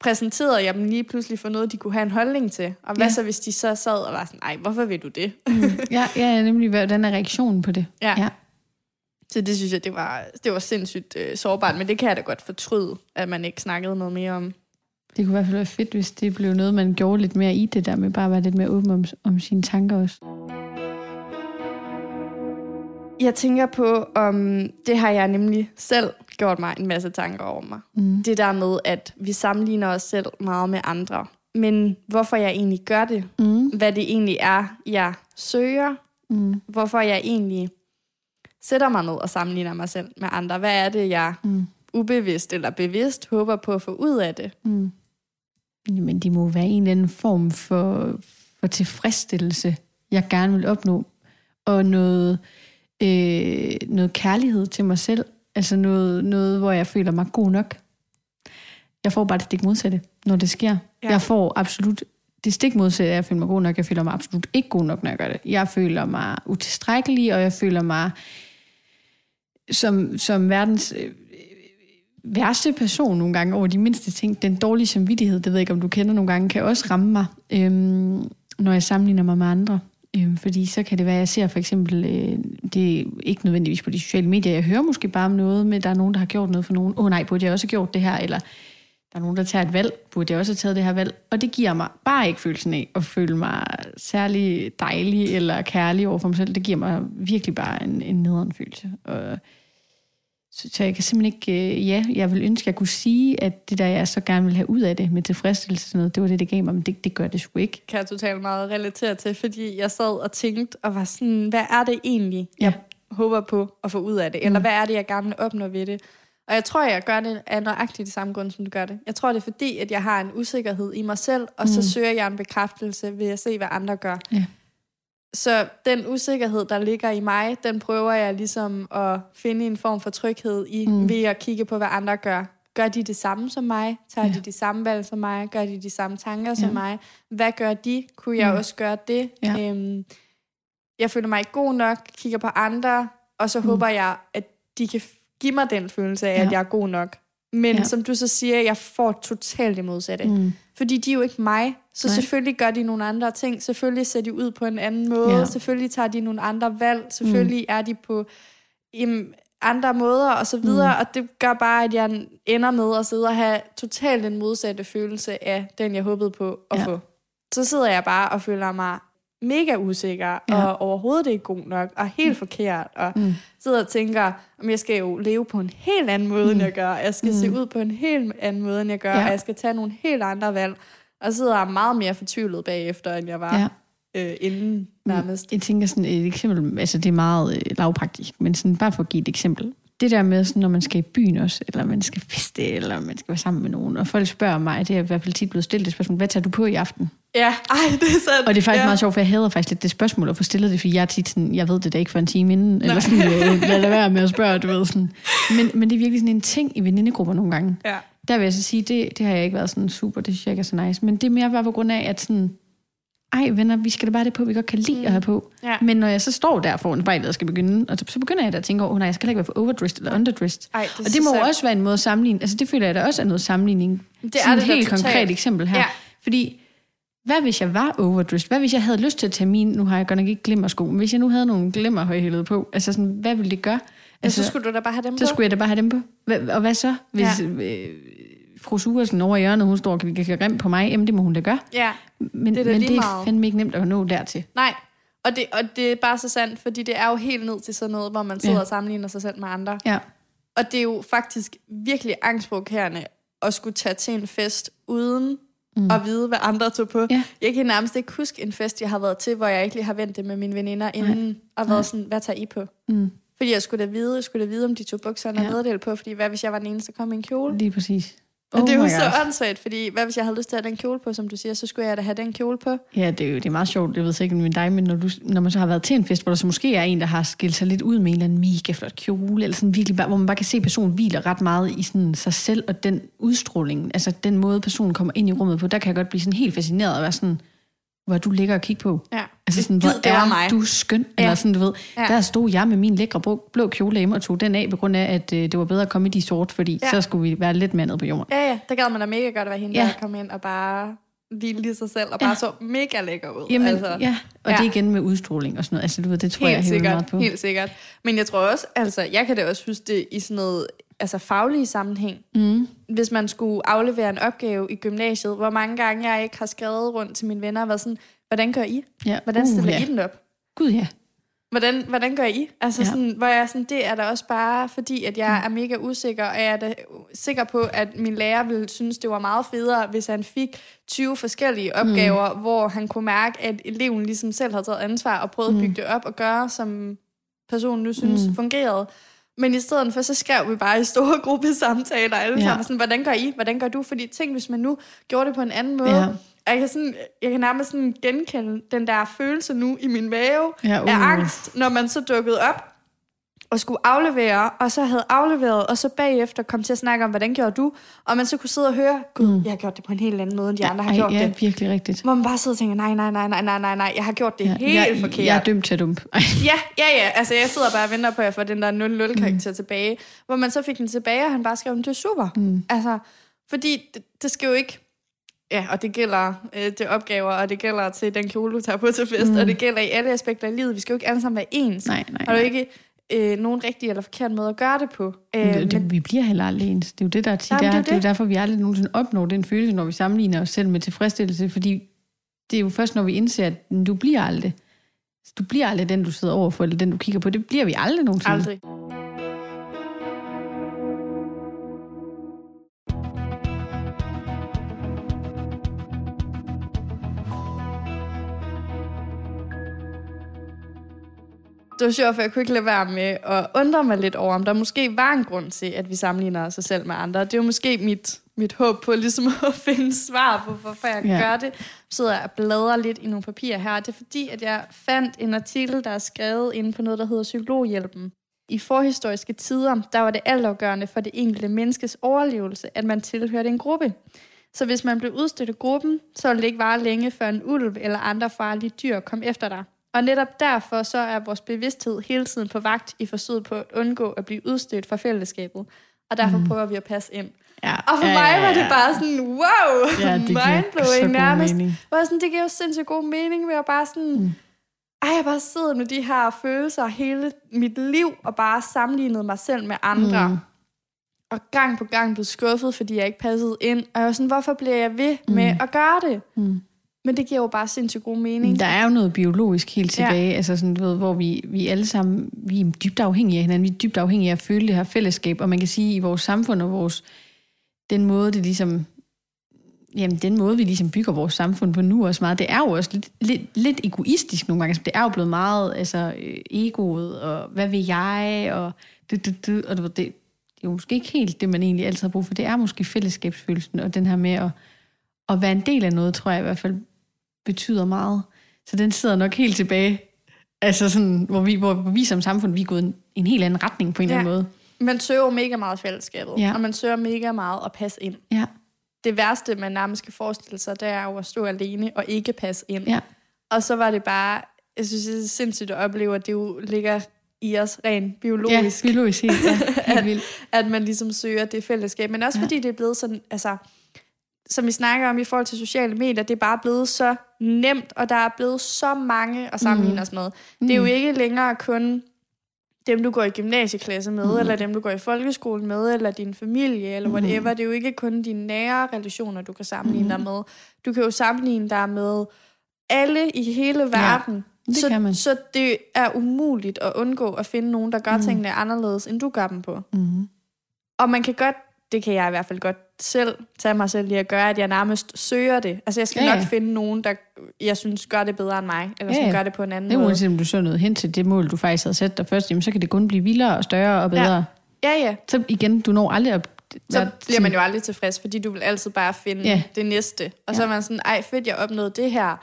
[SPEAKER 1] præsenterede jeg dem lige pludselig for noget, de kunne have en holdning til. Og hvad
[SPEAKER 2] Ja.
[SPEAKER 1] så, hvis de så sad og var sådan, ej, hvorfor vil du det?
[SPEAKER 2] Ja, ja, nemlig, hvordan er reaktionen på det?
[SPEAKER 1] Ja.
[SPEAKER 2] ja.
[SPEAKER 1] Så det synes jeg, det var, det var sindssygt øh, sårbart, men det kan jeg da godt fortryde, at man ikke snakkede noget mere om.
[SPEAKER 2] Det kunne i hvert fald være fedt, hvis det blev noget, man gjorde lidt mere i det der med bare at være lidt mere åben om, om sine tanker også.
[SPEAKER 1] Jeg tænker på, om det har jeg nemlig selv gjort mig en masse tanker over mig.
[SPEAKER 2] Mm.
[SPEAKER 1] Det der med, at vi sammenligner os selv meget med andre. Men hvorfor jeg egentlig gør det,
[SPEAKER 2] Mm.
[SPEAKER 1] hvad det egentlig er, jeg søger,
[SPEAKER 2] Mm.
[SPEAKER 1] hvorfor jeg egentlig sætter mig ned og sammenligner mig selv med andre. Hvad er det, jeg
[SPEAKER 2] Mm.
[SPEAKER 1] ubevidst eller bevidst håber på at få ud af det?
[SPEAKER 2] Mm. Jamen, det må være en eller anden form for, for tilfredsstillelse, jeg gerne vil opnå. Og noget, øh, noget kærlighed til mig selv. Altså noget, noget, hvor jeg føler mig god nok. Jeg får bare det stik modsatte, når det sker.
[SPEAKER 1] Ja.
[SPEAKER 2] Jeg får absolut det stik modsatte, at jeg føler mig god nok. Jeg føler mig absolut ikke god nok, når jeg gør det. Jeg føler mig utilstrækkelig, og jeg føler mig som, som verdens øh, værste person nogle gange over de mindste ting. Den dårlige samvittighed, det ved jeg ikke, om du kender nogle gange, kan også ramme mig, øhm, når jeg sammenligner mig med andre. Øhm, fordi så kan det være, at jeg ser for eksempel, øh, det er ikke nødvendigvis på de sociale medier, jeg hører måske bare om noget med, at der er nogen, der har gjort noget for nogen. Åh oh, nej, burde jeg også have gjort det her? Eller der er nogen, der tager et valg, burde jeg også have taget det her valg? Og det giver mig bare ikke følelsen af at føle mig særlig dejlig eller kærlig over for mig selv. Det giver mig virkelig bare en, en nederen følelse. Og, så, så jeg kan simpelthen ikke, øh, ja, jeg vil ønske, at jeg kunne sige, at det der, jeg så gerne vil have ud af det med tilfredsstillelse, sådan noget, det var det, det gav mig, men det, det gør det sgu ikke.
[SPEAKER 1] kan jeg totalt meget relatere til, fordi jeg sad og tænkte og var sådan, hvad er det egentlig,
[SPEAKER 2] Ja.
[SPEAKER 1] jeg håber på at få ud af det? Eller hvad er det, jeg gerne vil opnå ved det? Og jeg tror, jeg gør det af nøjagtigt det samme grund, som du gør det. Jeg tror, det er fordi, at jeg har en usikkerhed i mig selv, og så
[SPEAKER 2] Mm.
[SPEAKER 1] søger jeg en bekræftelse ved at se, hvad andre gør.
[SPEAKER 2] Ja.
[SPEAKER 1] Så den usikkerhed, der ligger i mig, den prøver jeg ligesom at finde en form for tryghed i,
[SPEAKER 2] Mm.
[SPEAKER 1] ved at kigge på, hvad andre gør. Gør de det samme som mig? Tager
[SPEAKER 2] Ja.
[SPEAKER 1] de de samme valg som mig? Gør de de samme tanker som
[SPEAKER 2] Ja.
[SPEAKER 1] mig? Hvad gør de? Kunne jeg
[SPEAKER 2] Mm.
[SPEAKER 1] også gøre det?
[SPEAKER 2] Ja.
[SPEAKER 1] Øhm, jeg føler mig ikke god nok, kigger på andre, og så
[SPEAKER 2] Mm.
[SPEAKER 1] håber jeg, at de kan give mig den følelse af,
[SPEAKER 2] Ja.
[SPEAKER 1] at jeg er god nok. Men
[SPEAKER 2] Ja.
[SPEAKER 1] som du så siger, jeg får totalt det modsatte.
[SPEAKER 2] Mm.
[SPEAKER 1] Fordi de er jo ikke mig, så
[SPEAKER 2] Nej.
[SPEAKER 1] Selvfølgelig gør de nogle andre ting. Selvfølgelig ser de ud på en anden måde.
[SPEAKER 2] Ja.
[SPEAKER 1] Selvfølgelig tager de nogle andre valg. Selvfølgelig mm. er de på jamen, andre måder og så videre. Mm. Og det gør bare, at jeg ender med at sidde og have totalt den modsatte følelse af den, jeg håbede på at
[SPEAKER 2] ja.
[SPEAKER 1] få. Så sidder jeg bare og føler mig mega usikker,
[SPEAKER 2] Ja.
[SPEAKER 1] og overhovedet ikke god nok, og helt mm. forkert, og
[SPEAKER 2] Mm.
[SPEAKER 1] sidder og tænker, om jeg skal jo leve på en helt anden måde, mm. end jeg gør. Jeg skal mm. se ud på en helt anden måde, end jeg gør,
[SPEAKER 2] Ja.
[SPEAKER 1] og jeg skal tage nogle helt andre valg. Og så sidder jeg meget mere fortvivlet bagefter, end jeg var
[SPEAKER 2] Ja.
[SPEAKER 1] øh, inden nærmest.
[SPEAKER 2] Jeg tænker sådan et eksempel, altså det er meget øh, lavpraktisk, men sådan bare for at give et eksempel. Det der med, sådan, når man skal i byen også, eller man skal feste, eller man skal være sammen med nogen, og folk spørger mig, det er i hvert fald tit blevet stillet det spørgsmål, hvad tager du på i aften?
[SPEAKER 1] Ja, ej, det er sandt.
[SPEAKER 2] Og det er faktisk
[SPEAKER 1] ja.
[SPEAKER 2] meget sjovt, for jeg hader faktisk lidt det spørgsmål at få stillet det, fordi jeg er tit sådan, jeg ved det da ikke for en time inden, eller sådan, øh, lad det være med at spørge, du ved sådan. Men, men det er virkelig sådan en ting i venindegrupper nogle gange.
[SPEAKER 1] Ja.
[SPEAKER 2] Der vil jeg så sige, det, det har jeg ikke været sådan super, det synes jeg ikke er så nice. Men det er mere bare på grund af, at sådan, ej venner, vi skal da bare det på, vi godt kan lide mm. at have på.
[SPEAKER 1] Ja.
[SPEAKER 2] Men når jeg så står der foran spejlet og skal begynde, og så, begynder jeg da at tænke, åh oh, nej, jeg skal ikke være for overdressed eller underdressed.
[SPEAKER 1] Ej, det
[SPEAKER 2] og det må
[SPEAKER 1] sandt.
[SPEAKER 2] også være en måde at sammenligne. Altså det føler jeg da også er noget sammenligning.
[SPEAKER 1] Det er
[SPEAKER 2] Sådan
[SPEAKER 1] det
[SPEAKER 2] et helt
[SPEAKER 1] totalt.
[SPEAKER 2] konkret eksempel her.
[SPEAKER 1] Ja.
[SPEAKER 2] Fordi, hvad hvis jeg var overdressed? Hvad hvis jeg havde lyst til at tage min, nu har jeg godt nok ikke glimmersko, men hvis jeg nu havde nogle glimmerhøjhælede på, altså sådan, hvad ville det gøre?
[SPEAKER 1] Altså, så skulle du da bare have dem
[SPEAKER 2] så
[SPEAKER 1] på.
[SPEAKER 2] skulle jeg da bare have dem på. Hva, og hvad så, hvis ja. øh, fru Suresen over i hjørnet, hun står og kan kan rem på mig? Jamen, det må hun da gøre.
[SPEAKER 1] Ja,
[SPEAKER 2] Men
[SPEAKER 1] Det er
[SPEAKER 2] men det er
[SPEAKER 1] meget.
[SPEAKER 2] fandme ikke nemt at nå dertil.
[SPEAKER 1] nej. Og det, og det er bare så sandt, fordi det er jo helt ned til sådan noget, hvor man sidder
[SPEAKER 2] Ja.
[SPEAKER 1] og sammenligner sig selv med andre.
[SPEAKER 2] Ja.
[SPEAKER 1] Og det er jo faktisk virkelig angstprovokerende at skulle tage til en fest uden mm. at vide, hvad andre tog på.
[SPEAKER 2] Ja.
[SPEAKER 1] Jeg kan nærmest ikke huske en fest, jeg har været til, hvor jeg ikke lige har vendt det med mine veninder inden, og været sådan, hvad tager I på?
[SPEAKER 2] Mm.
[SPEAKER 1] Fordi jeg skulle da vide, jeg skulle da vide, om de tog bukserne og
[SPEAKER 2] Ja.
[SPEAKER 1] nederdel på, fordi hvad hvis jeg var den eneste, der kom i en kjole?
[SPEAKER 2] Lige præcis.
[SPEAKER 1] Oh
[SPEAKER 2] Oh
[SPEAKER 1] det er jo
[SPEAKER 2] my
[SPEAKER 1] så åndssvagt, fordi hvad hvis jeg havde lyst til at have den kjole på, som du siger, så skulle jeg da have den kjole på.
[SPEAKER 2] Ja, det er jo det er meget sjovt. Jeg ved så ikke med dig, men når, du, når man så har været til en fest, hvor der så måske er en, der har skilt sig lidt ud med en eller anden mega flot kjole, eller sådan virkelig, hvor man bare kan se, at personen hviler ret meget i sådan sig selv, og den udstråling, altså den måde, personen kommer ind i rummet på, der kan jeg godt blive sådan helt fascineret og være sådan, hvor du ligger og kigge på.
[SPEAKER 1] Ja.
[SPEAKER 2] Altså sådan, hvor
[SPEAKER 1] det
[SPEAKER 2] er
[SPEAKER 1] mig.
[SPEAKER 2] du skøn,
[SPEAKER 1] Ja.
[SPEAKER 2] eller sådan, du ved.
[SPEAKER 1] Ja.
[SPEAKER 2] Der stod jeg med min lækre blå, blå kjole hjemme og tog den af, på grund af, at øh, det var bedre at komme i de sort, fordi
[SPEAKER 1] Ja.
[SPEAKER 2] så skulle vi være lidt mere nede på jorden.
[SPEAKER 1] Ja, ja, der gad man da mega godt at være hende,
[SPEAKER 2] Ja.
[SPEAKER 1] der kom ind og bare hvile lige sig selv, og bare så mega lækker ud.
[SPEAKER 2] Jamen,
[SPEAKER 1] altså.
[SPEAKER 2] ja, og
[SPEAKER 1] Ja.
[SPEAKER 2] det igen med udstråling og sådan noget. Altså, du ved, det tror
[SPEAKER 1] Helt
[SPEAKER 2] jeg helt
[SPEAKER 1] sikkert,
[SPEAKER 2] meget på.
[SPEAKER 1] helt sikkert. Men jeg tror også, altså, jeg kan da også synes det i sådan noget altså faglige sammenhæng.
[SPEAKER 2] Mm.
[SPEAKER 1] Hvis man skulle aflevere en opgave i gymnasiet, hvor mange gange jeg ikke har skrevet rundt til mine venner og været sådan, hvordan gør I?
[SPEAKER 2] Ja.
[SPEAKER 1] Hvordan stiller
[SPEAKER 2] uh,
[SPEAKER 1] I
[SPEAKER 2] ja.
[SPEAKER 1] den op?
[SPEAKER 2] Gud ja.
[SPEAKER 1] Hvordan, hvordan gør I? Altså
[SPEAKER 2] Ja.
[SPEAKER 1] sådan, hvor jeg sådan, det er da også bare fordi, at jeg er mega usikker, og jeg er da sikker på, at min lærer ville synes, det var meget federe, hvis han fik 20 forskellige opgaver, mm. hvor han kunne mærke, at eleven ligesom selv havde taget ansvar og prøvet mm. at bygge det op og gøre, som personen nu synes mm. fungerede. Men i stedet for, så skrev vi bare i store gruppesamtaler alle
[SPEAKER 2] Ja.
[SPEAKER 1] sammen, sådan, hvordan gør I? Hvordan gør du? Fordi tænk, hvis man nu gjorde det på en anden måde.
[SPEAKER 2] Ja.
[SPEAKER 1] Og jeg kan, sådan, jeg kan nærmest sådan genkende den der følelse nu i min mave
[SPEAKER 2] Ja,
[SPEAKER 1] af
[SPEAKER 2] uh.
[SPEAKER 1] angst, når man så dukkede op og skulle aflevere, og så havde afleveret, og så bagefter kom til at snakke om, hvordan gjorde du? Og man så kunne sidde og høre, gud, mm. jeg har gjort det på en helt anden måde, end de andre har
[SPEAKER 2] Ej,
[SPEAKER 1] gjort
[SPEAKER 2] ja,
[SPEAKER 1] det.
[SPEAKER 2] virkelig rigtigt.
[SPEAKER 1] Hvor man bare sidder og tænker, nej, nej, nej, nej, nej, nej, nej, jeg har gjort det
[SPEAKER 2] Ja,
[SPEAKER 1] helt
[SPEAKER 2] jeg,
[SPEAKER 1] forkert.
[SPEAKER 2] Jeg er dømt til at dumpe.
[SPEAKER 1] Ja, ja, ja. Altså, jeg sidder bare og venter på, at jeg får den der 0-0-karakter mm. tilbage. Hvor man så fik den tilbage, og han bare skrev, det er super. Mm. Altså, fordi det, det skal jo ikke... Ja, og det gælder øh, det opgaver, og det gælder til den kjole, du tager på til fest, mm. og det gælder i alle aspekter af livet. Vi skal jo ikke alle sammen være ens.
[SPEAKER 2] Nej, nej,
[SPEAKER 1] Og der er jo ikke øh, nogen rigtig eller forkert måde at gøre det på. Øh,
[SPEAKER 2] Men det, det, vi bliver heller aldrig ens. Det er jo det, der er tit
[SPEAKER 1] Jamen,
[SPEAKER 2] er.
[SPEAKER 1] det er
[SPEAKER 2] Det er
[SPEAKER 1] det.
[SPEAKER 2] derfor, vi aldrig nogensinde opnår den følelse, når vi sammenligner os selv med tilfredsstillelse, fordi det er jo først, når vi indser, at du bliver aldrig. Du bliver aldrig den, du sidder overfor, eller den, du kigger på. Det bliver vi aldrig nogensinde.
[SPEAKER 1] aldrig. Det var sjovt, for jeg kunne ikke lade være med at undre mig lidt over, om der måske var en grund til, at vi sammenligner os selv med andre. Det er jo måske mit, mit håb på ligesom at finde svar på, hvorfor jeg
[SPEAKER 2] Ja.
[SPEAKER 1] gør det. Jeg sidder og bladrer lidt i nogle papirer her. Det er fordi, at jeg fandt en artikel, der er skrevet inde på noget, der hedder Psykologhjælpen. I forhistoriske tider, der var det altafgørende for det enkelte menneskes overlevelse, at man tilhørte en gruppe. Så hvis man blev udstødt af gruppen, så ville det ikke vare længe, før en ulv eller andre farlige dyr kom efter dig. Og netop derfor så er vores bevidsthed hele tiden på vagt i forsøget på at undgå at blive udstødt fra fællesskabet. Og derfor mm. prøver vi at passe ind.
[SPEAKER 2] Ja.
[SPEAKER 1] Og for
[SPEAKER 2] ja,
[SPEAKER 1] mig
[SPEAKER 2] ja,
[SPEAKER 1] var det
[SPEAKER 2] ja.
[SPEAKER 1] bare sådan, wow,
[SPEAKER 2] Ja, det
[SPEAKER 1] mindblowing nærmest. Hvor sådan, det giver jo sindssygt god mening, ved at bare sådan, mm. ej, jeg bare siddet med de her følelser hele mit liv, og bare sammenlignet mig selv med andre. Mm. Og gang på gang blev skuffet, fordi jeg ikke passede ind. Og jeg var sådan, hvorfor bliver jeg ved med
[SPEAKER 2] Mm.
[SPEAKER 1] at gøre det? Mm. Men det giver jo bare sindssygt god mening.
[SPEAKER 2] Der er jo noget biologisk helt tilbage, ja. altså sådan, du ved, hvor vi, vi alle sammen vi er dybt afhængige af hinanden. Vi er dybt afhængige af at føle det her fællesskab, og man kan sige, i vores samfund og vores, den måde, det ligesom, jamen den måde, vi ligesom bygger vores samfund på nu også meget, det er jo også lidt, lidt, lidt egoistisk nogle gange. Altså, det er jo blevet meget altså, øh, egoet, og hvad vil jeg, og det, det, det, og du ved, det, det er jo måske ikke helt det, man egentlig altid har brug for. Det er måske fællesskabsfølelsen, og den her med at, at være en del af noget, tror jeg i hvert fald betyder meget. Så den sidder nok helt tilbage, altså sådan, hvor, vi, hvor vi som samfund, vi er gået en, en helt anden retning på en ja. Eller anden måde.
[SPEAKER 1] Man søger mega meget fællesskabet,
[SPEAKER 2] Ja.
[SPEAKER 1] og man søger mega meget at passe ind.
[SPEAKER 2] Ja,
[SPEAKER 1] Det værste, man nærmest kan forestille sig, det er jo at stå alene og ikke passe ind.
[SPEAKER 2] ja,
[SPEAKER 1] Og så var det bare, jeg synes, det er sindssygt at opleve, at det jo ligger i os rent biologisk,
[SPEAKER 2] ja biologisk helt, ja, helt vildt.
[SPEAKER 1] at man ligesom søger det fællesskab. Men også
[SPEAKER 2] ja.
[SPEAKER 1] fordi det er blevet sådan, altså, som vi snakker om i forhold til sociale medier, det er bare blevet så nemt, og der er blevet så mange at sammenligne mm. os med. Det er jo ikke længere kun dem, du går i gymnasieklasse med, mm. eller dem, du går i folkeskolen med, eller din familie, eller whatever. Det er jo ikke kun dine nære relationer, du kan sammenligne mm. dig med. Du kan jo sammenligne dig med alle i hele verden.
[SPEAKER 2] det
[SPEAKER 1] så,
[SPEAKER 2] kan man.
[SPEAKER 1] så det er umuligt at undgå at finde nogen, der gør mm. tingene anderledes, end du gør dem på.
[SPEAKER 2] Mm.
[SPEAKER 1] Og man kan godt, det kan jeg i hvert fald godt selv tage mig selv i at gøre, at jeg nærmest søger det. Altså jeg skal
[SPEAKER 2] Ja,
[SPEAKER 1] ja, nok finde nogen, der jeg synes gør det bedre end mig, eller
[SPEAKER 2] Ja,
[SPEAKER 1] som
[SPEAKER 2] ja.
[SPEAKER 1] gør det på en anden
[SPEAKER 2] Det er
[SPEAKER 1] måde.
[SPEAKER 2] uanset om du så noget hen til det mål, du faktisk havde sat dig først, jamen, så kan det kun blive vildere og større og bedre. Ja.
[SPEAKER 1] Ja, ja.
[SPEAKER 2] Så igen, du når aldrig op,
[SPEAKER 1] Så bliver man jo aldrig tilfreds, fordi du vil altid bare finde
[SPEAKER 2] Ja.
[SPEAKER 1] det næste. Og så er man sådan, ej fedt, jeg opnåede det her.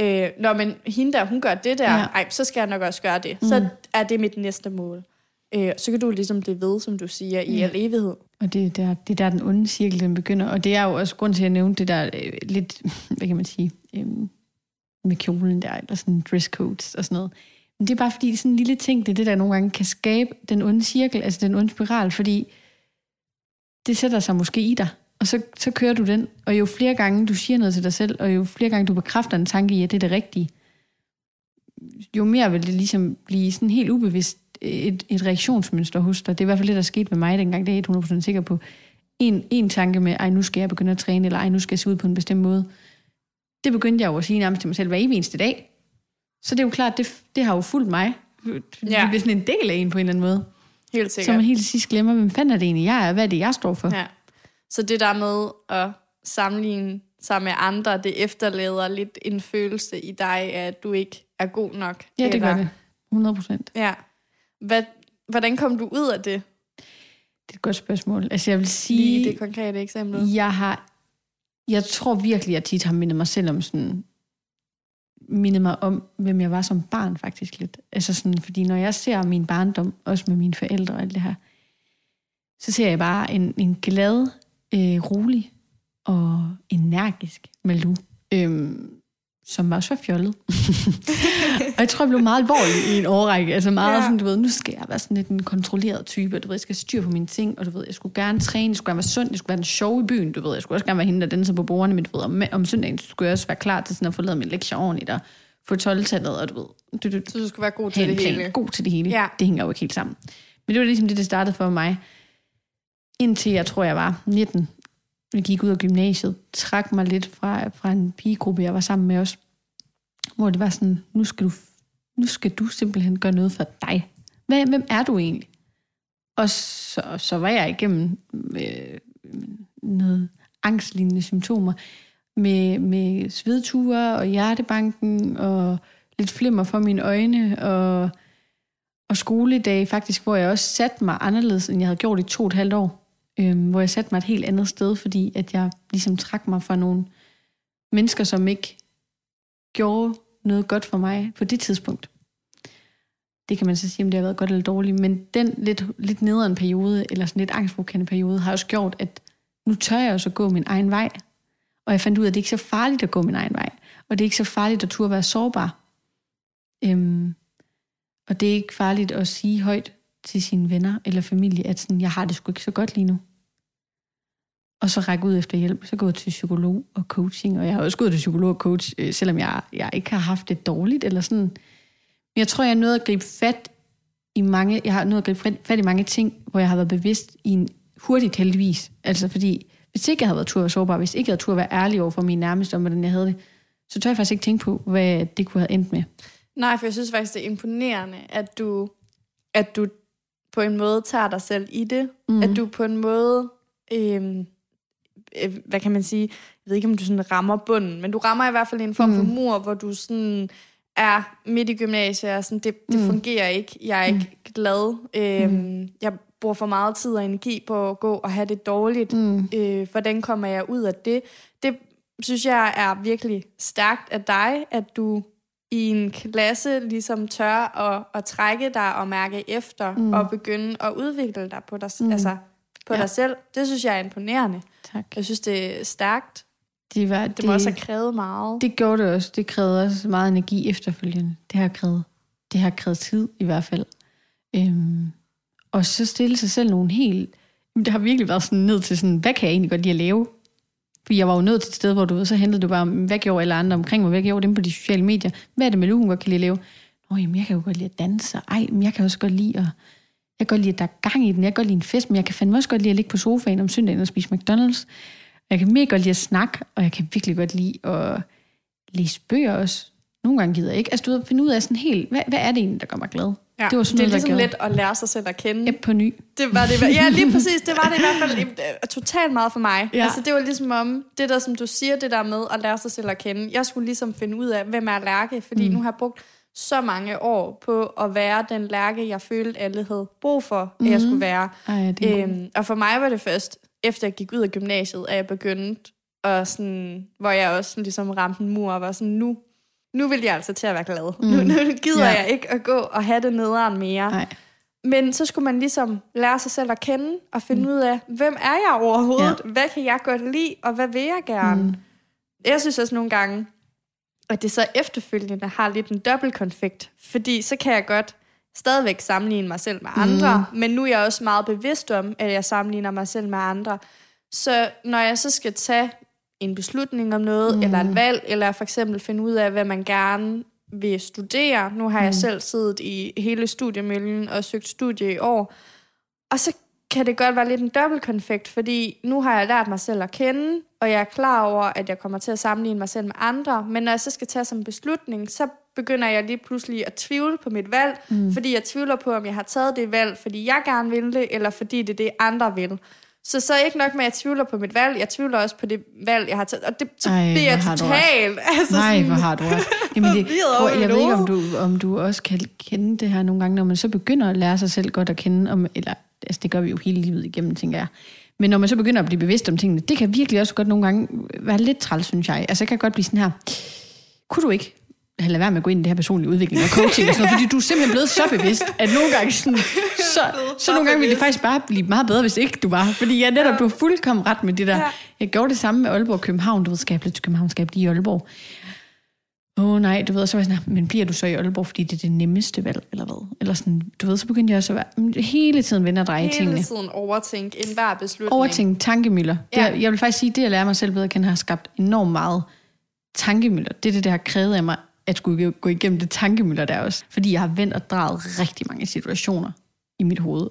[SPEAKER 1] Øh, når man, hende der, hun gør det der,
[SPEAKER 2] ja.
[SPEAKER 1] ej, så skal jeg nok også gøre det. Mm. Så er det mit næste mål. Øh, så kan du ligesom blive ved, som du siger, i
[SPEAKER 2] Ja.
[SPEAKER 1] al evighed.
[SPEAKER 2] Og det er, der, det er der, den onde cirkel den begynder. Og det er jo også grund til, at jeg nævnte det der øh, lidt, hvad kan man sige, øh, med kjolen der, eller sådan dresscodes og sådan noget. Men det er bare fordi, det er sådan en lille ting, det er det, der nogle gange kan skabe den onde cirkel, altså den onde spiral, fordi det sætter sig måske i dig, og så, så kører du den. Og jo flere gange du siger noget til dig selv, og jo flere gange du bekræfter en tanke i, at det er det rigtige, jo mere vil det ligesom blive sådan helt ubevidst et, et reaktionsmønster hos dig. Det er i hvert fald det, der skete med mig dengang, det er jeg 100% sikker på. En, en tanke med, ej, nu skal jeg begynde at træne, eller ej, nu skal jeg se ud på en bestemt måde. Det begyndte jeg jo at sige nærmest til mig selv hver evig eneste dag. Så det er jo klart, det, det har jo fulgt mig. Ja. Det bliver sådan en del af en på en eller anden måde.
[SPEAKER 1] Helt
[SPEAKER 2] Så
[SPEAKER 1] sikkert.
[SPEAKER 2] man helt til sidst glemmer, hvem fanden er det egentlig, jeg er, hvad er det, jeg står for.
[SPEAKER 1] Ja. Så det der med at sammenligne sig med andre, det efterlader lidt en følelse i dig at du ikke er god nok.
[SPEAKER 2] Ja, det
[SPEAKER 1] eller-
[SPEAKER 2] gør det. 100 procent.
[SPEAKER 1] Ja. Hvad, hvordan kom du ud af det,
[SPEAKER 2] Det er et godt spørgsmål. Altså jeg vil
[SPEAKER 1] lige
[SPEAKER 2] sige,
[SPEAKER 1] i det konkrete eksempel?
[SPEAKER 2] jeg har, jeg tror virkelig, at jeg tit har mindet mig selv om sådan, mindet mig om, hvem jeg var som barn faktisk lidt. Altså sådan, fordi når jeg ser min barndom, også med mine forældre og alt det her, så ser jeg bare en, en glad, øh, rolig og energisk Malou, øhm, som også var fjollet. og jeg tror, jeg blev meget alvorlig i en årrække. Altså meget
[SPEAKER 1] Ja.
[SPEAKER 2] sådan, du ved, nu skal jeg være sådan lidt en kontrolleret type, og du ved, jeg skal styre på mine ting, og du ved, jeg skulle gerne træne, jeg skulle gerne være sund, jeg skulle være den sjove i byen, du ved, jeg skulle også gerne være hende, der danser på bordene, men du ved, om, om søndagen skulle jeg også være klar til sådan at få lavet min lektier ordentligt, og få 12-tallet, og du ved, du, du,
[SPEAKER 1] Så du skulle være god til det
[SPEAKER 2] plan,
[SPEAKER 1] hele.
[SPEAKER 2] god til det hele.
[SPEAKER 1] Ja.
[SPEAKER 2] Det hænger jo ikke helt sammen. Men det var ligesom det, det startede for mig. Indtil jeg tror, jeg var 19. Jeg gik ud af gymnasiet, trak mig lidt fra, fra en pigegruppe, jeg var sammen med os, hvor det var sådan, nu skal du, nu skal du simpelthen gøre noget for dig. Hvem, hvem er du egentlig? Og så, så var jeg igennem øh, noget angstlignende symptomer, med, med svedture og hjertebanken og lidt flimmer for mine øjne og, og skoledage faktisk, hvor jeg også satte mig anderledes, end jeg havde gjort i to og et halvt år. Øhm, hvor jeg satte mig et helt andet sted, fordi at jeg ligesom trak mig fra nogle mennesker, som ikke gjorde noget godt for mig på det tidspunkt. Det kan man så sige, om det har været godt eller dårligt, men den lidt, lidt nederen periode, eller sådan lidt angstprovokerende periode, har også gjort, at nu tør jeg også at gå min egen vej. Og jeg fandt ud af, at det ikke er så farligt at gå min egen vej. Og det er ikke så farligt at turde være sårbar. Øhm, og det er ikke farligt at sige højt til sine venner eller familie, at sådan, jeg har det sgu ikke så godt lige nu. Og så række ud efter hjælp. Så gå til psykolog og coaching. Og jeg har også gået til psykolog og coach, øh, selvom jeg, jeg ikke har haft det dårligt. Eller sådan. Men jeg tror, jeg er nødt at gribe fat i mange, jeg har nået at gribe fat- i mange ting, hvor jeg har været bevidst i en hurtigt heldigvis. Altså fordi, hvis ikke jeg havde været tur være sårbar, hvis ikke jeg havde tur at være ærlig over for mine nærmeste om, hvordan jeg havde det, så tør jeg faktisk ikke tænke på, hvad det kunne have endt med.
[SPEAKER 1] Nej, for jeg synes faktisk, det er imponerende, at du, at du på en måde tager dig selv i det. Mm. At du på en måde, øhm, øh, hvad kan man sige, jeg ved ikke, om du sådan rammer bunden, men du rammer i hvert fald en form for mur, hvor du sådan er midt i gymnasiet, og sådan, det, det mm. fungerer ikke, jeg er ikke glad, øhm, mm. jeg bruger for meget tid og energi på at gå og have det dårligt. Mm. Øh, hvordan kommer jeg ud af det? Det synes jeg er virkelig stærkt af dig, at du i en klasse ligesom tør at, at trække dig og mærke efter, mm. og begynde at udvikle dig på dig, mm. altså, på
[SPEAKER 2] Ja.
[SPEAKER 1] dig selv. Det synes jeg er imponerende.
[SPEAKER 2] Tak.
[SPEAKER 1] Jeg synes, det er stærkt.
[SPEAKER 2] Det, var,
[SPEAKER 1] Det, det må også have krævet meget.
[SPEAKER 2] Det gjorde det også. Det krævede også meget energi efterfølgende. Det har krævet, det har krævet tid i hvert fald. Øhm, og så stille sig selv nogle helt... Jamen, Det har virkelig været sådan ned til sådan, hvad kan jeg egentlig godt lide at lave? Fordi jeg var jo nået til et sted, hvor du ved, så hentede du bare, hvad gjorde alle andre omkring mig? Hvad gjorde dem på de sociale medier? Hvad er det med hun godt kan lide at lave? Nå, jamen, jeg kan jo godt lide at danse. Ej, men jeg kan også godt lide at... Jeg kan godt lide, at der er gang i den. Jeg kan godt lide en fest, men jeg kan fandme også godt lide at ligge på sofaen om søndagen og spise McDonald's. Jeg kan mega godt lide at snakke, og jeg kan virkelig godt lide at læse bøger også. Nogle gange gider jeg ikke. Altså, du ved, finde ud af sådan helt, hvad, hvad er det egentlig, der gør mig glad?
[SPEAKER 1] Ja,
[SPEAKER 2] det var sådan
[SPEAKER 1] det er
[SPEAKER 2] noget,
[SPEAKER 1] ligesom let at lære sig selv at kende.
[SPEAKER 2] Yep, på ny.
[SPEAKER 1] Det var det. Ja, lige præcis. Det var det i hvert fald øh, totalt meget for mig.
[SPEAKER 2] Ja.
[SPEAKER 1] Ja. Altså, det var ligesom om, det der, som du siger, det der med at lære sig selv at kende. Jeg skulle ligesom finde ud af, hvem er Lærke, fordi mm. nu har jeg brugt så mange år på at være den Lærke, jeg følte, alle havde brug for, at jeg skulle være.
[SPEAKER 2] Ej, det
[SPEAKER 1] Øhm, og for mig var det først efter jeg gik ud af gymnasiet, at jeg begyndte, og sådan, hvor jeg også sådan, ligesom ramte en mur, og var sådan, nu, nu vil jeg altså til at være glad. Mm. Nu, nu gider
[SPEAKER 2] Ja.
[SPEAKER 1] jeg ikke at gå og have det nederen mere.
[SPEAKER 2] Nej.
[SPEAKER 1] Men så skulle man ligesom lære sig selv at kende, og finde mm. ud af, hvem er jeg overhovedet? Ja. Hvad kan jeg godt lide, og hvad vil jeg gerne? Mm. Jeg synes også nogle gange, at det så efterfølgende har lidt en dobbeltkonfekt. Fordi så kan jeg godt stadigvæk sammenligne mig selv med andre, mm. men nu er jeg også meget bevidst om, at jeg sammenligner mig selv med andre. Så når jeg så skal tage en beslutning om noget, mm. eller et valg, eller for eksempel finde ud af, hvad man gerne vil studere. Nu har jeg
[SPEAKER 2] Mm.
[SPEAKER 1] selv siddet i hele studiemøllen og søgt studie i år. Og så kan det godt være lidt en dobbeltkonfekt, fordi nu har jeg lært mig selv at kende, og jeg er klar over, at jeg kommer til at sammenligne mig selv med andre. Men når jeg så skal tage som beslutning, så begynder jeg lige pludselig at tvivle på mit valg, mm. fordi jeg tvivler på, om jeg har taget det valg, fordi jeg gerne vil det, eller fordi det er det, andre vil. Så så ikke nok med, at jeg tvivler på mit valg, jeg tvivler også på det valg, jeg har taget. Og det, så
[SPEAKER 2] Ej,
[SPEAKER 1] bliver jeg totalt... Altså
[SPEAKER 2] Nej,
[SPEAKER 1] sådan-
[SPEAKER 2] hvor har du ret. Jamen det, prøv, jeg ved ikke, om du, om du også kan kende det her nogle gange, når man så begynder at lære sig selv godt at kende, om, eller altså det gør vi jo hele livet igennem, tænker jeg. Men når man så begynder at blive bevidst om tingene, det kan virkelig også godt nogle gange være lidt træls, synes jeg. Altså jeg kan godt blive sådan her, kunne du ikke lade være med at gå ind i det her personlige udvikling og coaching og sådan noget, fordi du er simpelthen blevet så bevidst, at nogle gange sådan, så, så nogle gange ville det faktisk bare blive meget bedre, hvis ikke du var. Fordi jeg netop, har fuldkommen ret med det der. Jeg gjorde det samme med Aalborg og København. Du ved, skal jeg til København, skal jeg blive i Aalborg? Åh oh, nej, du ved, og så var jeg sådan, men bliver du så i Aalborg, fordi det er det nemmeste valg, eller hvad? Eller sådan, du ved, så begyndte jeg også at være, hele tiden vende og dreje
[SPEAKER 1] Hele
[SPEAKER 2] tingene.
[SPEAKER 1] tiden overtænke enhver beslutning.
[SPEAKER 2] Overtænke tankemøller. Ja.
[SPEAKER 1] Ja.
[SPEAKER 2] Det, jeg vil faktisk sige, det at lære mig selv bedre at kende, har skabt enormt meget tankemøller. Det er det, der har krævet af mig, at skulle gå igennem det tankemøller der også. Fordi jeg har vendt og drejet rigtig mange situationer i mit hoved.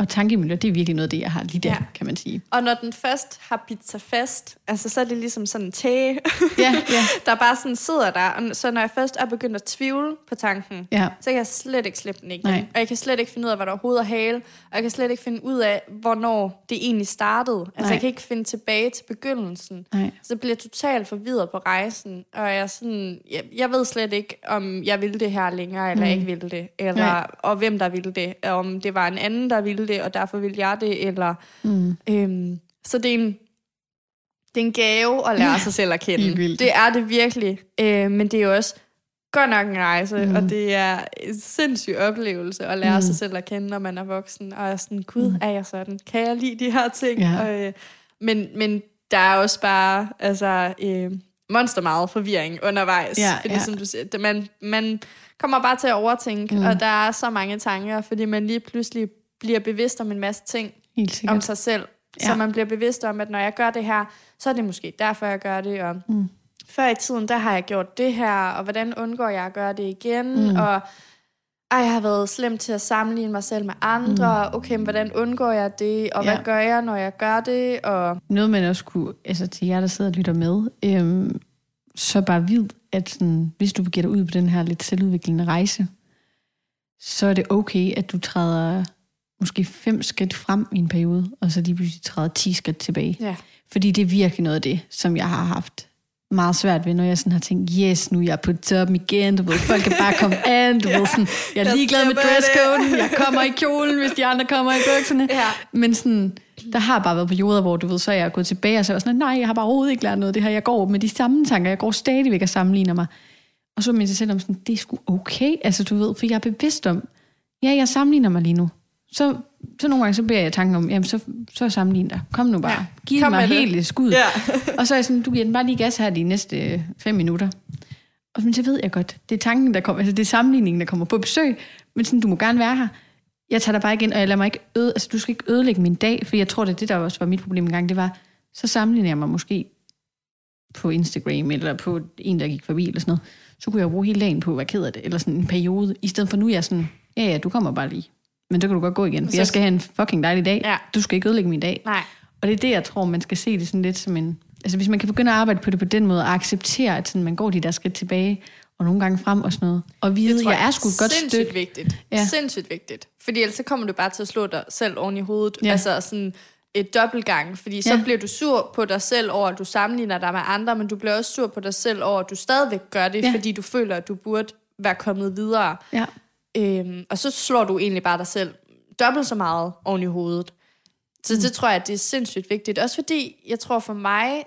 [SPEAKER 2] Og tankemøller, det er virkelig noget af det, jeg har lige der, ja.
[SPEAKER 1] Ja.
[SPEAKER 2] kan man sige.
[SPEAKER 1] Og når den først har bidt sig fast, altså så er det ligesom sådan en tæge,
[SPEAKER 2] Ja, ja.
[SPEAKER 1] der bare sådan sidder der. Og Så når jeg først er begyndt at tvivle på tanken,
[SPEAKER 2] Ja.
[SPEAKER 1] så kan jeg slet ikke slippe den igen.
[SPEAKER 2] Nej.
[SPEAKER 1] Og jeg kan slet ikke finde ud af, hvad der er hoved og hale. Og jeg kan slet ikke finde ud af, hvornår det egentlig startede. Altså
[SPEAKER 2] Nej.
[SPEAKER 1] jeg kan ikke finde tilbage til begyndelsen.
[SPEAKER 2] Nej.
[SPEAKER 1] Så bliver jeg totalt forvirret på rejsen. Og jeg, er sådan, jeg, jeg ved slet ikke, om jeg ville det her længere, eller mm. ikke ville det. Eller,
[SPEAKER 2] Nej.
[SPEAKER 1] og hvem der ville det. Om det var en anden, der ville det, og derfor ville jeg det. Eller, mm. øhm, så det er en, det er en gave at lære sig selv at kende.
[SPEAKER 2] vildt.
[SPEAKER 1] Det er det virkelig. Øh, men det er jo også godt nok en rejse, mm. og det er en sindssyg oplevelse at lære mm. sig selv at kende, når man er voksen. Og er sådan, gud, er jeg sådan? Kan jeg lide de her ting?
[SPEAKER 2] Ja.
[SPEAKER 1] Og, øh, men, men der er også bare altså, øh, monster meget forvirring undervejs.
[SPEAKER 2] Ja,
[SPEAKER 1] fordi
[SPEAKER 2] ja.
[SPEAKER 1] som du siger, man, man kommer bare til at overtænke, mm. og der er så mange tanker, fordi man lige pludselig bliver bevidst om en masse ting om sig selv. Ja. Så man bliver bevidst om, at når jeg gør det her, så er det måske derfor, jeg gør det. Og mm. Før i tiden, der har jeg gjort det her, og hvordan undgår jeg at gøre det igen? Mm. Og ej, jeg har været slem til at sammenligne mig selv med andre. Mm. Okay, men hvordan undgår jeg det? Og. Ja. hvad gør jeg, når jeg gør det? Og
[SPEAKER 2] Noget, man også kunne, altså til jer, der sidder og lytter med, øhm, så bare vid, at sådan, hvis du begiver dig ud på den her lidt selvudviklende rejse, så er det okay, at du træder måske fem skridt frem i en periode, og så lige pludselig træder 10 skridt tilbage.
[SPEAKER 1] ja.
[SPEAKER 2] Fordi det er virkelig noget af det, som jeg har haft meget svært ved, når jeg sådan har tænkt, yes, nu er jeg på toppen igen, du ved, folk kan bare komme an, du ved, sådan, jeg er ligeglad med dresscoden, jeg kommer i kjolen, hvis de andre kommer i bukserne.
[SPEAKER 1] Ja.
[SPEAKER 2] Men sådan, der har bare været perioder, hvor du ved, så er jeg gået tilbage, og så er jeg sådan, nej, jeg har bare overhovedet ikke lært noget af det her, jeg går med de samme tanker, jeg går stadigvæk og sammenligner mig. Og så med sig selv om sådan, det er sgu okay, altså du ved, for jeg er bevidst om, ja, jeg sammenligner mig lige nu. Så, så nogle gange, så beder jeg tanken om, jamen så, så sammenlign dig. Kom nu bare.
[SPEAKER 1] Ja,
[SPEAKER 2] Giv mig
[SPEAKER 1] det.
[SPEAKER 2] et skud.
[SPEAKER 1] Ja.
[SPEAKER 2] og så er jeg sådan, du giver den bare lige gas her de næste øh, fem minutter. Og men så ved jeg godt, det er tanken, der kommer, altså det er sammenligningen, der kommer på besøg, men sådan, du må gerne være her. Jeg tager dig bare ind, og jeg lader mig ikke øde, altså du skal ikke ødelægge min dag, for jeg tror, det er det, der også var mit problem engang, det var, så sammenligner jeg mig måske på Instagram, eller på en, der gik forbi, eller sådan noget, så kunne jeg bruge hele dagen på at være ked af det, eller sådan en periode, i stedet for nu er jeg sådan, ja ja, du kommer bare lige, men så kan du godt gå igen, for
[SPEAKER 1] Så-
[SPEAKER 2] jeg skal have en fucking dejlig dag,
[SPEAKER 1] Ja.
[SPEAKER 2] du skal ikke ødelægge min dag.
[SPEAKER 1] Nej.
[SPEAKER 2] Og det er det, jeg tror, man skal se det sådan lidt som en... Altså hvis man kan begynde at arbejde på det på den måde, og acceptere, at sådan, man går de der skridt tilbage, og nogle gange frem og sådan noget, og vide,
[SPEAKER 1] tror
[SPEAKER 2] jeg er sgu et godt
[SPEAKER 1] sindssygt
[SPEAKER 2] stykke.
[SPEAKER 1] vigtigt. Ja. Sindssygt vigtigt. Fordi ellers så kommer du bare til at slå dig selv oven i hovedet. Ja. Altså sådan et dobbeltgang. Fordi så
[SPEAKER 2] Ja.
[SPEAKER 1] bliver du sur på dig selv over, at du sammenligner dig med andre, men du bliver også sur på dig selv over, at du stadigvæk gør det. Ja. fordi du føler, at du burde være kommet videre.
[SPEAKER 2] Ja.
[SPEAKER 1] Øhm, og så slår du egentlig bare dig selv dobbelt så meget oven i hovedet. Så det tror jeg, at det er sindssygt vigtigt. Også fordi, jeg tror for mig,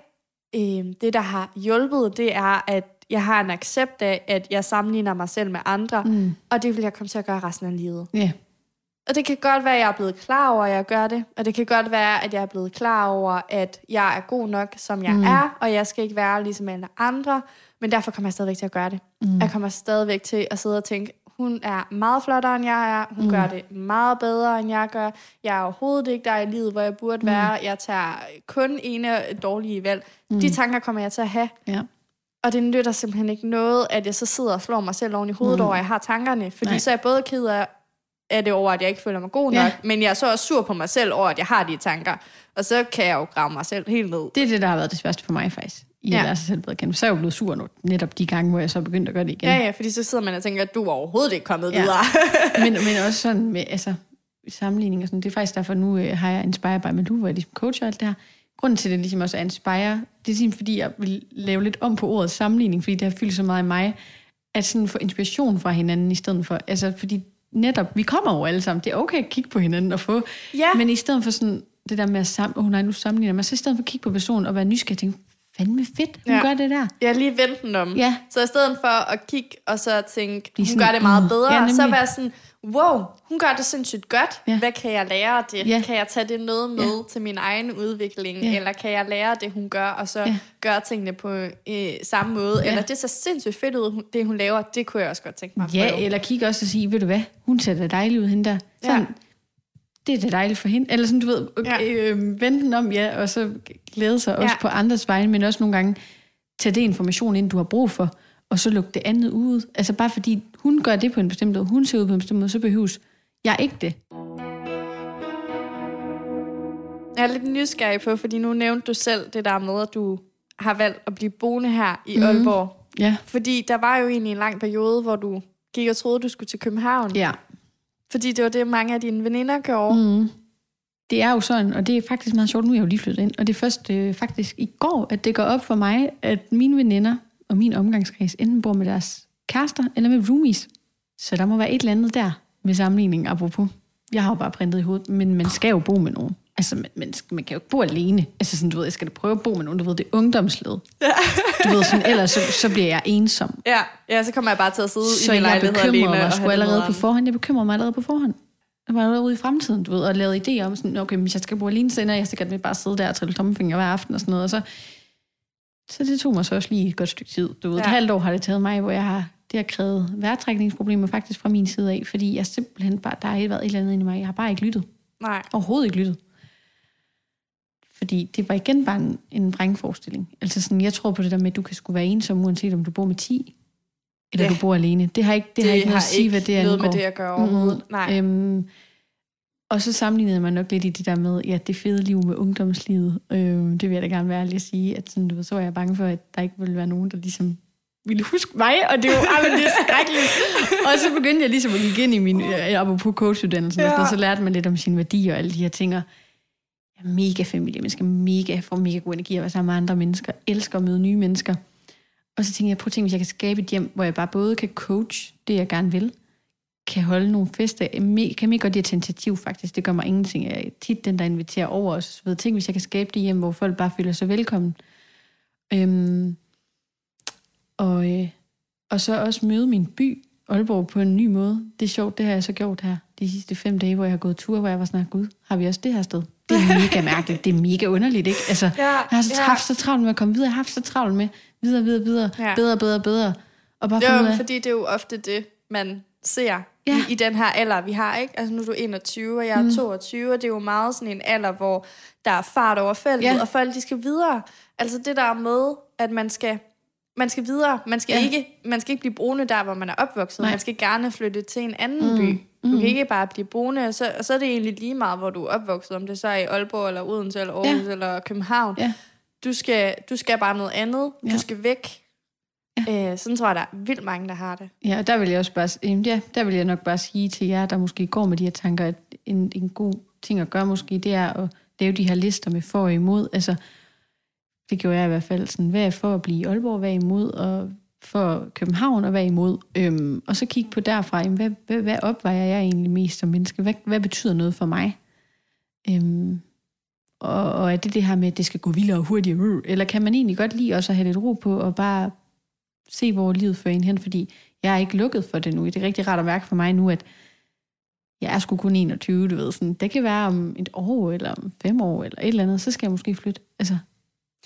[SPEAKER 1] øh, det der har hjulpet, det er, at jeg har en accept af, at jeg sammenligner mig selv med andre, mm. og det vil jeg komme til at gøre resten af livet.
[SPEAKER 2] Ja.
[SPEAKER 1] Og det kan godt være, at jeg er blevet klar over, at jeg gør det. Og det kan godt være, at jeg er blevet klar over, at jeg er god nok, som jeg mm. er, og jeg skal ikke være ligesom alle andre. Men derfor kommer jeg stadigvæk til at gøre det. Mm. Jeg kommer stadigvæk til at sidde og tænke, hun er meget flottere, end jeg er. Hun mm. gør det meget bedre, end jeg gør. Jeg er overhovedet ikke der i livet, hvor jeg burde mm. være. Jeg tager kun ene dårlige valg. Mm. De tanker kommer jeg til at have.
[SPEAKER 2] Ja.
[SPEAKER 1] Og det nytter simpelthen ikke noget, at jeg så sidder og slår mig selv oven i hovedet mm. over, at jeg har tankerne. Fordi Nej. så er jeg både ked af, af det over, at jeg ikke føler mig god nok, ja. men jeg er så også sur på mig selv over, at jeg har de tanker. Og så kan jeg jo grave mig selv helt ned.
[SPEAKER 2] Det er det, der har været det sværeste for mig faktisk. I ja. at lære sig selv bedre kende. Så er jeg jo blevet sur nu, netop de gange, hvor jeg så er begyndt at gøre det igen.
[SPEAKER 1] Ja, ja, fordi så sidder man og tænker, at du er overhovedet ikke kommet ja. videre.
[SPEAKER 2] men, men også sådan med altså, sammenligning og sådan. Det er faktisk derfor, nu øh, har jeg Inspire by Malou, hvor jeg ligesom coacher alt det her. Grunden til, at det ligesom også er Inspire, det er simpelthen fordi, jeg vil lave lidt om på ordet sammenligning, fordi det har fyldt så meget i mig, at sådan få inspiration fra hinanden i stedet for, altså fordi netop, vi kommer jo alle sammen, det er okay at kigge på hinanden og få,
[SPEAKER 1] Ja.
[SPEAKER 2] men i stedet for sådan, det der med at sammen, oh nej, nu sammenligner man, så i stedet for at kigge på personen og være nysgerrig tænke, fandme fedt, hun
[SPEAKER 1] Ja.
[SPEAKER 2] gør det der.
[SPEAKER 1] Har lige vendt den om.
[SPEAKER 2] Ja.
[SPEAKER 1] Så i stedet for at kigge og så tænke,
[SPEAKER 2] Blive
[SPEAKER 1] hun
[SPEAKER 2] sådan,
[SPEAKER 1] gør det meget bedre,
[SPEAKER 2] Ja,
[SPEAKER 1] ja,
[SPEAKER 2] nemlig.
[SPEAKER 1] så være sådan, wow, hun gør det sindssygt godt.
[SPEAKER 2] Ja.
[SPEAKER 1] Hvad kan jeg lære af det?
[SPEAKER 2] Ja.
[SPEAKER 1] Kan jeg tage det noget med til min egen udvikling?
[SPEAKER 2] Ja.
[SPEAKER 1] Eller kan jeg lære det, hun gør, og så
[SPEAKER 2] Ja.
[SPEAKER 1] gøre tingene på øh, samme måde?
[SPEAKER 2] Ja.
[SPEAKER 1] Eller det ser sindssygt fedt ud, det hun laver, det kunne jeg også godt tænke mig at
[SPEAKER 2] Ja,
[SPEAKER 1] prøve.
[SPEAKER 2] eller kigge også og sige, ved du hvad, hun ser da dejlig ud, hende der. Sådan,
[SPEAKER 1] Ja.
[SPEAKER 2] Det er da dejligt for hende. Eller sådan, du ved, okay,
[SPEAKER 1] Ja.
[SPEAKER 2] øh, vende den om, ja, og så glæde sig også
[SPEAKER 1] Ja.
[SPEAKER 2] på andres vegne, men også nogle gange tage det information ind, du har brug for, og så lukke det andet ud. Altså bare fordi hun gør det på en bestemt måde, hun ser ud på en bestemt måde, så behøves jeg ikke det.
[SPEAKER 1] Jeg er lidt nysgerrig på, fordi nu nævnte du selv det der med, at du har valgt at blive boende her i
[SPEAKER 2] Mhm.
[SPEAKER 1] Aalborg.
[SPEAKER 2] Ja.
[SPEAKER 1] Fordi der var jo egentlig en lang periode, hvor du gik og troede, du skulle til København.
[SPEAKER 2] Ja.
[SPEAKER 1] Fordi det var det, mange af dine veninder gjorde.
[SPEAKER 2] Mm. Det er jo sådan, og det er faktisk meget sjovt, nu er jeg jo lige flyttet ind, og det er først øh, faktisk i går, at det går op for mig, at mine veninder og min omgangskreds enten bor med deres kærester eller med roomies. Så der må være et eller andet der med sammenligning, apropos. Jeg har jo bare printet i hovedet, men man skal jo bo med nogen. Altså, man, man, man kan jo ikke bo alene. Altså, sådan, du ved, jeg skal da prøve at bo med nogen, du ved, det er ungdomsled. Du ved, sådan, ellers så, så bliver jeg ensom.
[SPEAKER 1] Ja, ja, så kommer jeg bare til at sidde
[SPEAKER 2] Så
[SPEAKER 1] i min
[SPEAKER 2] jeg
[SPEAKER 1] lejlighed alene.
[SPEAKER 2] bekymrer
[SPEAKER 1] og
[SPEAKER 2] mig
[SPEAKER 1] have
[SPEAKER 2] sgu allerede på forhånd. Jeg bekymrer mig allerede på forhånd. Jeg var allerede ude i fremtiden, du ved, og lavede idéer om sådan, okay, hvis jeg skal bo alene, så ender jeg sikkert med bare at sidde der og trille tommelfinger hver aften og sådan noget. Og så, så det tog mig så også lige et godt stykke tid. Du ved, ja. et halvt år har det taget mig, hvor jeg har, det har krævet vejrtrækningsproblemer faktisk fra min side af, fordi jeg simpelthen bare, der har ikke været et eller andet inde i mig. Jeg har bare ikke lyttet.
[SPEAKER 1] Nej.
[SPEAKER 2] Overhovedet ikke lyttet. Fordi det var igen bare en, en vrangforestilling. Altså sådan, jeg tror på det der med, at du kan skulle være ensom, uanset om du bor med 10, eller
[SPEAKER 1] Ja.
[SPEAKER 2] du bor alene. Det har ikke, det, det har ikke noget at sige, hvad det
[SPEAKER 1] noget
[SPEAKER 2] angår.
[SPEAKER 1] med det at gøre overhovedet.
[SPEAKER 2] Mhm.
[SPEAKER 1] Nej.
[SPEAKER 2] Øhm, og så sammenlignede man nok lidt i det der med, ja, det fede liv med ungdomslivet. Øhm, det vil jeg da gerne være ærlig at sige, at sådan, du ved, så var jeg bange for, at der ikke ville være nogen, der ligesom ville huske mig, og det ej, men det er skrækkeligt. og så begyndte jeg ligesom at gik ind i min, øh, apropos coachuddannelsen, ja. og så lærte man lidt om sine værdier og alle de her ting, og jeg er mega familie, man skal mega, få mega god energi at være sammen med andre mennesker, elsker at møde nye mennesker. Og så tænkte jeg, prøv at tænke, hvis jeg kan skabe et hjem, hvor jeg bare både kan coach det, jeg gerne vil, kan holde nogle fester. Jeg kan mega godt lide at tage initiativ, faktisk. Det gør mig ingenting. Jeg er tit den, der inviterer over os. Så ved, tænk, hvis jeg kan skabe det hjem, hvor folk bare føler sig velkommen. Øhm, og, øh, og så også møde min by, Aalborg, på en ny måde. Det er sjovt, det har jeg så gjort her de sidste fem dage, hvor jeg har gået tur, hvor jeg var sådan, gud, har vi også det her sted? Det er mega mærkeligt. Det er mega underligt, ikke? Altså,
[SPEAKER 1] Ja,
[SPEAKER 2] jeg har så,
[SPEAKER 1] ja.
[SPEAKER 2] haft så travlt med at komme videre. Jeg har haft så travlt med videre, videre, videre.
[SPEAKER 1] Ja.
[SPEAKER 2] Bedre, bedre, bedre. Og bare ud
[SPEAKER 1] jo,
[SPEAKER 2] af,
[SPEAKER 1] fordi det er jo ofte det, man ser
[SPEAKER 2] Ja.
[SPEAKER 1] i, i den her alder, vi har. ikke? Altså nu er du 21, og jeg er
[SPEAKER 2] Mm.
[SPEAKER 1] mm. 22, og det er jo meget sådan en alder, hvor der er fart over feltet,
[SPEAKER 2] Ja.
[SPEAKER 1] og folk de skal videre. Altså det der med, at man skal, man skal videre. Man skal,
[SPEAKER 2] ja.
[SPEAKER 1] ikke, man skal ikke blive boende der, hvor man er opvokset.
[SPEAKER 2] Nej.
[SPEAKER 1] Man skal gerne flytte til en anden mm. by. Du
[SPEAKER 2] Mm.
[SPEAKER 1] kan ikke bare blive boende, og så, og så er det egentlig lige meget, hvor du er opvokset, om det så er i Aalborg, eller Odense, eller Aarhus, ja. eller København.
[SPEAKER 2] Ja.
[SPEAKER 1] Du, skal, du skal bare noget andet.
[SPEAKER 2] Ja.
[SPEAKER 1] Du skal væk. Ja. Øh, sådan tror jeg, der er vildt mange, der har det.
[SPEAKER 2] Ja, og der vil jeg også bare, ja, der vil jeg nok bare sige til jer, der måske går med de her tanker, at en, en god ting at gøre måske, det er at lave de her lister med for og imod. Altså, det gjorde jeg i hvert fald sådan, hvad er for at blive i Aalborg, hvad er imod, og for København, og hvad imod. Øhm, og så kigge på derfra, jamen, hvad, hvad, hvad opvejer jeg egentlig mest som menneske? Hvad, hvad betyder noget for mig? Øhm, Og, og er det det her med, at det skal gå vildere og hurtigere? Eller kan man egentlig godt lide også at have lidt ro på, og bare se, hvor livet fører en hen? Fordi jeg er ikke lukket for det nu. Det er rigtig rart at mærke for mig nu, at jeg er sgu kun 21, du ved. Sådan, det kan være om et år, eller om fem år, eller et eller andet, så skal jeg måske flytte. Altså,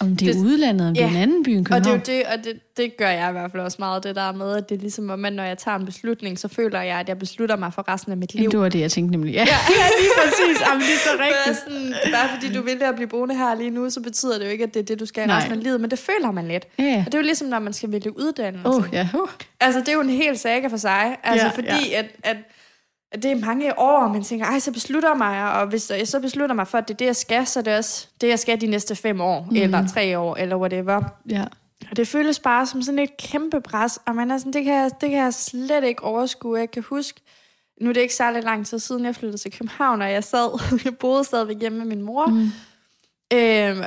[SPEAKER 2] om det er
[SPEAKER 1] Det-
[SPEAKER 2] udlandet, om det er
[SPEAKER 1] Ja.
[SPEAKER 2] en anden by end
[SPEAKER 1] Og det er
[SPEAKER 2] København.
[SPEAKER 1] jo det, og det, det gør jeg i hvert fald også meget, det der med, at det er ligesom, om, at når jeg tager en beslutning, så føler jeg, at jeg beslutter mig for resten af mit liv.
[SPEAKER 2] Jamen, det var det, jeg tænkte nemlig. Ja.
[SPEAKER 1] Ja, ja, lige præcis. Jamen, det er så
[SPEAKER 2] rigtigt.
[SPEAKER 1] Sådan, bare fordi du vælger at blive boende her lige nu, så betyder det jo ikke, at det er det, du skal i
[SPEAKER 2] Nej.
[SPEAKER 1] resten af livet, men det føler man lidt.
[SPEAKER 2] Ja, ja.
[SPEAKER 1] Og det er jo ligesom, når man skal vælge uddannelse.
[SPEAKER 2] Åh, oh, ja. Uh.
[SPEAKER 1] Altså, det er jo en hel saga for sig. Altså,
[SPEAKER 2] Ja,
[SPEAKER 1] ja, fordi ja. At, at det er mange år, og man tænker, ej, så beslutter jeg mig, og hvis jeg så beslutter mig for, at det er det, jeg skal, så er det også det, jeg skal de næste fem år, mm. eller tre år, eller whatever.
[SPEAKER 2] ja.
[SPEAKER 1] Og det føles bare som sådan et kæmpe pres, og man er sådan, det kan, jeg, det kan jeg slet ikke overskue. Jeg kan huske, nu er det ikke særlig lang tid siden, jeg flyttede til København, og jeg sad, jeg boede stadigvæk hjemme med min mor. Mm. Og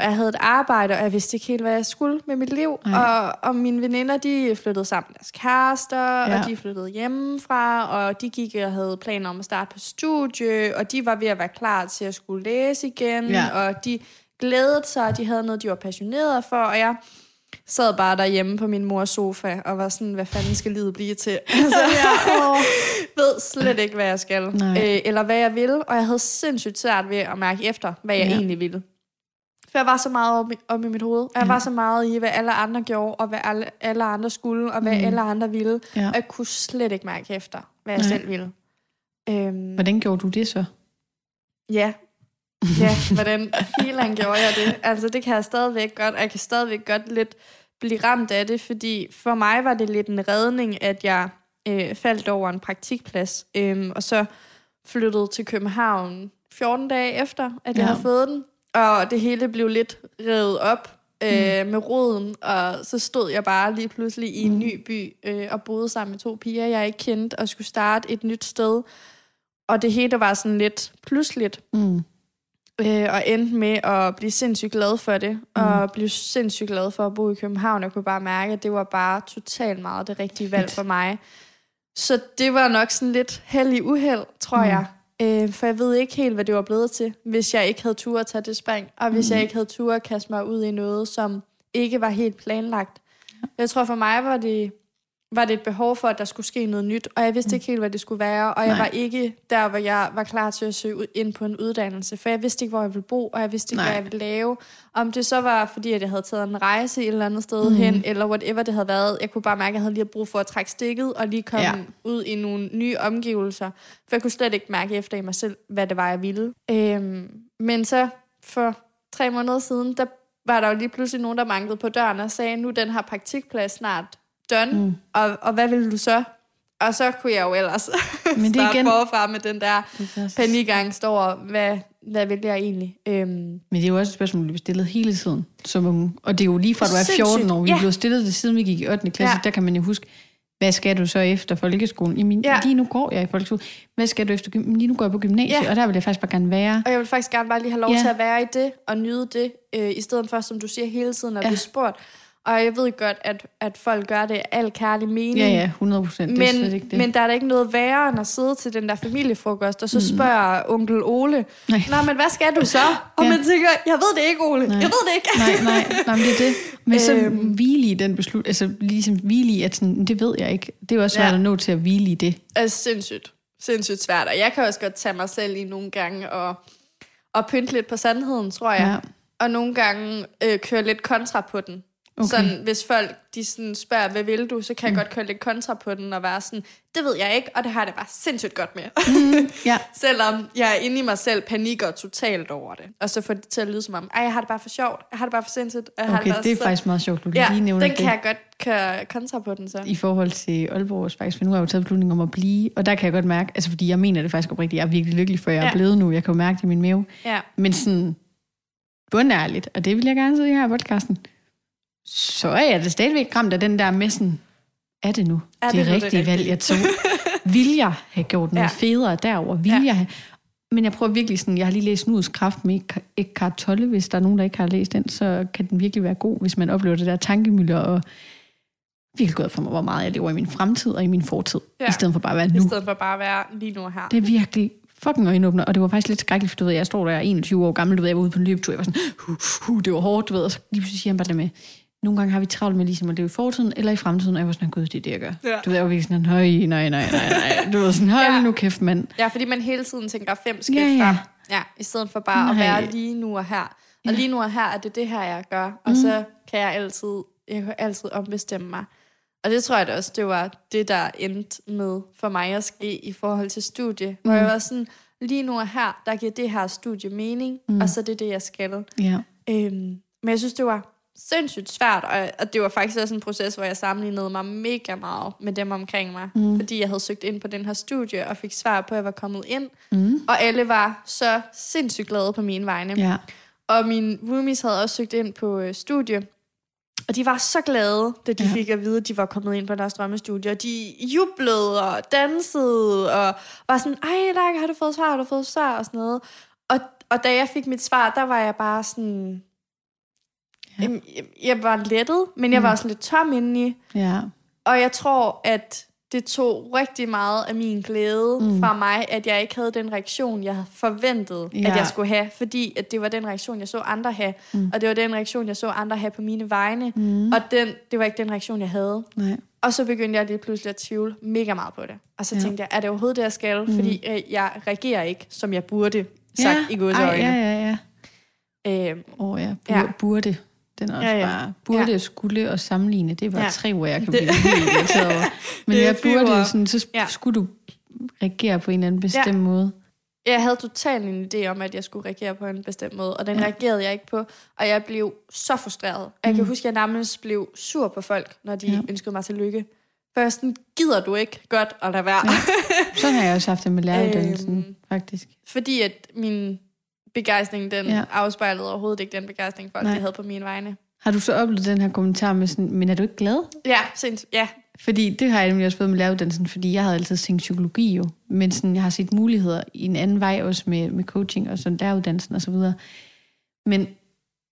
[SPEAKER 1] jeg havde et arbejde, og jeg vidste ikke helt, hvad jeg skulle med mit liv. Og, og mine veninder, de flyttede sammen med deres kærester, ja. Og de flyttede hjemmefra, og de gik og havde planer om at starte på studie, og de var ved at være klar til at skulle læse igen,
[SPEAKER 2] Ja.
[SPEAKER 1] og de glædede sig, og de havde noget, de var passionerede for, og jeg sad bare derhjemme på min mors sofa, og var sådan, hvad fanden skal livet blive til? Altså, jeg ved slet ikke, hvad jeg skal,
[SPEAKER 2] Nej.
[SPEAKER 1] øh, eller hvad jeg vil, og jeg havde sindssygt svært ved at mærke efter, hvad jeg
[SPEAKER 2] ja.
[SPEAKER 1] egentlig ville. For jeg var så meget i, op i mit hoved, og jeg var så meget i, hvad alle andre gjorde, og hvad alle, alle andre skulle, og hvad mm. alle andre ville,
[SPEAKER 2] Ja.
[SPEAKER 1] og jeg kunne slet ikke mærke efter, hvad jeg
[SPEAKER 2] Nej.
[SPEAKER 1] selv ville. Øhm,
[SPEAKER 2] Hvordan gjorde du det så?
[SPEAKER 1] Ja. Ja, hvordan filan gjorde jeg det? Altså, det kan jeg stadigvæk godt, og jeg kan stadigvæk godt lidt blive ramt af det, fordi for mig var det lidt en redning, at jeg øh, faldt over en praktikplads, øh, og så flyttede til København 14 dage efter, at jeg
[SPEAKER 2] Ja.
[SPEAKER 1] havde fået den, og det hele blev lidt revet op øh, med roden, og så stod jeg bare lige pludselig i en ny by øh, og boede sammen med to piger, jeg ikke kendte, og skulle starte et nyt sted. Og det hele var sådan lidt pludseligt,
[SPEAKER 2] Mm.
[SPEAKER 1] øh, og endte med at blive sindssygt glad for det, mm. og blive sindssygt glad for at bo i København. Jeg kunne bare mærke, at det var bare totalt meget det rigtige valg for mig. Så det var nok sådan lidt held i uheld, tror mm. jeg. Øh, for jeg ved ikke helt, hvad det var blevet til, hvis jeg ikke havde tur at tage det spring, og hvis mm. jeg ikke havde tur at kaste mig ud i noget, som ikke var helt planlagt. Jeg tror for mig var det, var det et behov for, at der skulle ske noget nyt, og jeg vidste ikke helt, hvad det skulle være, og jeg
[SPEAKER 2] Nej.
[SPEAKER 1] var ikke der, hvor jeg var klar til at søge ud- ind på en uddannelse, for jeg vidste ikke, hvor jeg ville bo, og jeg vidste ikke,
[SPEAKER 2] Nej.
[SPEAKER 1] hvad jeg ville lave. Om det så var, fordi at jeg havde taget en rejse et eller andet sted mm. hen, eller whatever det havde været. Jeg kunne bare mærke, at jeg havde lige brug for at trække stikket, og lige komme
[SPEAKER 2] Ja.
[SPEAKER 1] ud i nogle nye omgivelser, for jeg kunne slet ikke mærke efter i mig selv, hvad det var, jeg ville. Øhm, men så for tre måneder siden, der var der jo lige pludselig nogen, der manglede på døren og sagde, nu den her praktikplads snart done, mm. og, og hvad vil du så? Og så kunne jeg jo ellers
[SPEAKER 2] Men det
[SPEAKER 1] starte
[SPEAKER 2] igen-
[SPEAKER 1] forfra med den der
[SPEAKER 2] Panik.
[SPEAKER 1] panikangst over, hvad, hvad vil jeg egentlig? Øhm,
[SPEAKER 2] Men det er jo også et spørgsmål, der bliver stillet hele tiden som unge. Og det er jo lige fra, du er 14
[SPEAKER 1] Sindssygt.
[SPEAKER 2] år. Vi
[SPEAKER 1] Ja.
[SPEAKER 2] blev stillet det, siden vi gik i 8. klasse.
[SPEAKER 1] Ja.
[SPEAKER 2] Der kan man jo huske, hvad skal du så efter folkeskolen? Jamen,
[SPEAKER 1] Ja.
[SPEAKER 2] lige nu går jeg i folkeskolen. Hvad skal du efter gym- Lige nu går jeg på gymnasiet,
[SPEAKER 1] Ja.
[SPEAKER 2] og der vil jeg faktisk bare gerne være.
[SPEAKER 1] Og jeg vil faktisk gerne bare lige have lov
[SPEAKER 2] Ja.
[SPEAKER 1] til at være i det, og nyde det, øh, i stedet for, som du siger hele tiden, at
[SPEAKER 2] ja.
[SPEAKER 1] blive spurgt. Og jeg ved godt, at, at folk gør det al kærlig mening.
[SPEAKER 2] Ja, ja, 100 procent. Er
[SPEAKER 1] Men,
[SPEAKER 2] ikke det.
[SPEAKER 1] men der er da ikke noget værre end at sidde til den der familiefrokost, og så spørger onkel Ole,
[SPEAKER 2] Nej.
[SPEAKER 1] Nå, men hvad skal du så? Og
[SPEAKER 2] Ja.
[SPEAKER 1] man tænker, jeg ved det ikke, Ole.
[SPEAKER 2] Nej.
[SPEAKER 1] Jeg ved det ikke.
[SPEAKER 2] nej, nej, nej, men det er det. Men så
[SPEAKER 1] Øhm.
[SPEAKER 2] hvile i den beslut, altså ligesom hvile i, at sådan, det ved jeg ikke. Det er jo også svært
[SPEAKER 1] Ja.
[SPEAKER 2] at nå til at hvile i det.
[SPEAKER 1] Altså sindssygt. Sindssygt svært. Og jeg kan også godt tage mig selv i nogle gange og, og pynte lidt på sandheden, tror jeg.
[SPEAKER 2] Ja.
[SPEAKER 1] Og nogle gange øh, køre lidt kontra på den.
[SPEAKER 2] Okay.
[SPEAKER 1] Sådan, hvis folk de sådan spørger, hvad vil du, så kan jeg godt køre lidt kontra på den og være sådan, det ved jeg ikke, og det har jeg det bare sindssygt godt med.
[SPEAKER 2] Ja,
[SPEAKER 1] Selvom jeg er inde i mig selv panikker totalt over det. Og så får det til at lyde som om, ej, jeg har det bare for sjovt, jeg har det bare for sindssygt. Jeg har
[SPEAKER 2] okay,
[SPEAKER 1] det, bare
[SPEAKER 2] det er
[SPEAKER 1] så...
[SPEAKER 2] faktisk meget sjovt, du
[SPEAKER 1] Ja,
[SPEAKER 2] lige nævner
[SPEAKER 1] den
[SPEAKER 2] det.
[SPEAKER 1] kan jeg godt køre kontra på den så.
[SPEAKER 2] i forhold til Aalborg faktisk, for nu har jeg jo taget beslutning om at blive, og der kan jeg godt mærke, altså fordi jeg mener det faktisk oprigtigt, jeg er virkelig lykkelig for, jeg er
[SPEAKER 1] Ja.
[SPEAKER 2] blevet nu, jeg kan jo mærke det i min mave,
[SPEAKER 1] Ja.
[SPEAKER 2] men sådan bundærligt, og det vil jeg gerne sige her i podcasten, så er jeg da stadigvæk ramt af den der med sådan, er det nu
[SPEAKER 1] Er
[SPEAKER 2] det,
[SPEAKER 1] det nu det
[SPEAKER 2] rigtige valg, jeg tog? Vil jeg have gjort noget
[SPEAKER 1] Ja.
[SPEAKER 2] federe derover? Vil
[SPEAKER 1] Ja.
[SPEAKER 2] jeg have... Men jeg prøver virkelig sådan, jeg har lige læst Nudes Kraft med Eckhart Tolle, hvis der er nogen, der ikke har læst den, så kan den virkelig være god, hvis man oplever det der tankemøller, og virkelig godt for mig, hvor meget jeg lever i min fremtid og i min fortid,
[SPEAKER 1] Ja.
[SPEAKER 2] i stedet for bare at være
[SPEAKER 1] I
[SPEAKER 2] nu.
[SPEAKER 1] stedet for bare at være lige nu her.
[SPEAKER 2] Det er virkelig fucking øjenåbner, og det var faktisk lidt skrækkeligt, for du ved, jeg står der 21 år gammel, du ved, jeg var ude på en løbetur, jeg var sådan, hu, hu, det var hårdt, du ved, og så lige pludselig siger han bare det med, nogle gange har vi travlt med ligesom at leve i fortiden eller i fremtiden, og jeg var sådan, gud, det er det, jeg gør.
[SPEAKER 1] Ja.
[SPEAKER 2] Du ved, jeg var virkelig sådan, høj, nej, nej, nej, nej. Du ved sådan, hold
[SPEAKER 1] Ja.
[SPEAKER 2] nu kæft, mand.
[SPEAKER 1] Ja, fordi man hele tiden tænker fem skridt
[SPEAKER 2] Ja,
[SPEAKER 1] ja,
[SPEAKER 2] ja.
[SPEAKER 1] ja. frem. Ja, i stedet for bare at
[SPEAKER 2] Nej.
[SPEAKER 1] være lige nu og her. Og lige nu og her er det det her, jeg gør. Og så kan jeg altid, jeg kan altid ombestemme mig. Og det tror jeg da også, det var det, der endte med for mig at ske i forhold til studie. Mm. Hvor jeg var sådan, lige nu og her, der giver det her studie mening, mm. og så er det det, jeg skal.
[SPEAKER 2] Ja.
[SPEAKER 1] Øhm, men jeg synes, det var sindssygt svært, og, og det var faktisk også en proces, hvor jeg sammenlignede mig mega meget med dem omkring mig, mm. fordi jeg havde søgt ind på den her studie, og fik svar på, at jeg var kommet ind, mm. og alle var så sindssygt glade på mine vegne.
[SPEAKER 2] Ja.
[SPEAKER 1] Og mine roomies havde også søgt ind på øh, studie, og de var så glade, da de
[SPEAKER 2] Ja.
[SPEAKER 1] ja. fik at vide, at de var kommet ind på deres drømmestudie. Og de jublede og dansede, og var sådan, ej, Lærke, har du fået svar, har du fået svar, og sådan noget. Og, og da jeg fik mit svar, der var jeg bare sådan...
[SPEAKER 2] Ja.
[SPEAKER 1] Ja. Jeg, var lettet, men jeg var også lidt tom indeni.
[SPEAKER 2] Ja.
[SPEAKER 1] Og jeg tror, at det tog rigtig meget af min glæde mm. fra mig, at jeg ikke havde den reaktion, jeg havde forventet, ja.
[SPEAKER 2] Ja.
[SPEAKER 1] at jeg skulle have. Fordi at det var den reaktion, jeg så andre have. Mm. Og det var den reaktion, jeg så andre have på mine vegne. Mm. Og den, det var ikke den reaktion, jeg havde.
[SPEAKER 2] Nej.
[SPEAKER 1] Og så begyndte jeg lige pludselig at tvivle mega meget på det. Og så
[SPEAKER 2] Ja.
[SPEAKER 1] ja. tænkte jeg, er det overhovedet det, jeg skal? Mm. Fordi øh, jeg reagerer ikke, som jeg burde, sagt
[SPEAKER 2] ja.
[SPEAKER 1] i godsøjne.
[SPEAKER 2] Ej, ja, ja, ja. Åh oh, ja.
[SPEAKER 1] Ja.
[SPEAKER 2] Bur, burde. Den er også
[SPEAKER 1] Ja,
[SPEAKER 2] ja, bare... Burde,
[SPEAKER 1] Ja.
[SPEAKER 2] skulle og sammenligne. Det bare
[SPEAKER 1] Ja.
[SPEAKER 2] tre ord, jeg kan
[SPEAKER 1] Det-
[SPEAKER 2] blive helt irriteret over. Men jeg burde, sådan, så
[SPEAKER 1] Ja.
[SPEAKER 2] skulle du reagere på en eller anden bestemt ja. måde.
[SPEAKER 1] jeg havde totalt en idé om, at jeg skulle reagere på en bestemt måde, og den
[SPEAKER 2] Ja.
[SPEAKER 1] reagerede jeg ikke på, og jeg blev så frustreret. Og jeg kan huske, at jeg nærmest blev sur på folk, når de
[SPEAKER 2] Ja.
[SPEAKER 1] ønskede mig til lykke. For jeg var sådan, gider du ikke godt at lade være? Ja.
[SPEAKER 2] Sådan har jeg også haft det med læreruddannelsen,
[SPEAKER 1] øhm.
[SPEAKER 2] faktisk.
[SPEAKER 1] Fordi at min begejstring, den
[SPEAKER 2] Ja.
[SPEAKER 1] afspejlede overhovedet ikke den begejstring, folk
[SPEAKER 2] Nej.
[SPEAKER 1] de havde på mine vegne.
[SPEAKER 2] Har du så oplevet den her kommentar med sådan, men er du ikke glad?
[SPEAKER 1] Ja, sinds, ja.
[SPEAKER 2] Fordi det har jeg nemlig også fået med læreruddannelsen, fordi jeg havde altid tænkt psykologi jo, men sådan, jeg har set muligheder i en anden vej også med, med coaching og sådan læreruddannelsen og så videre. Men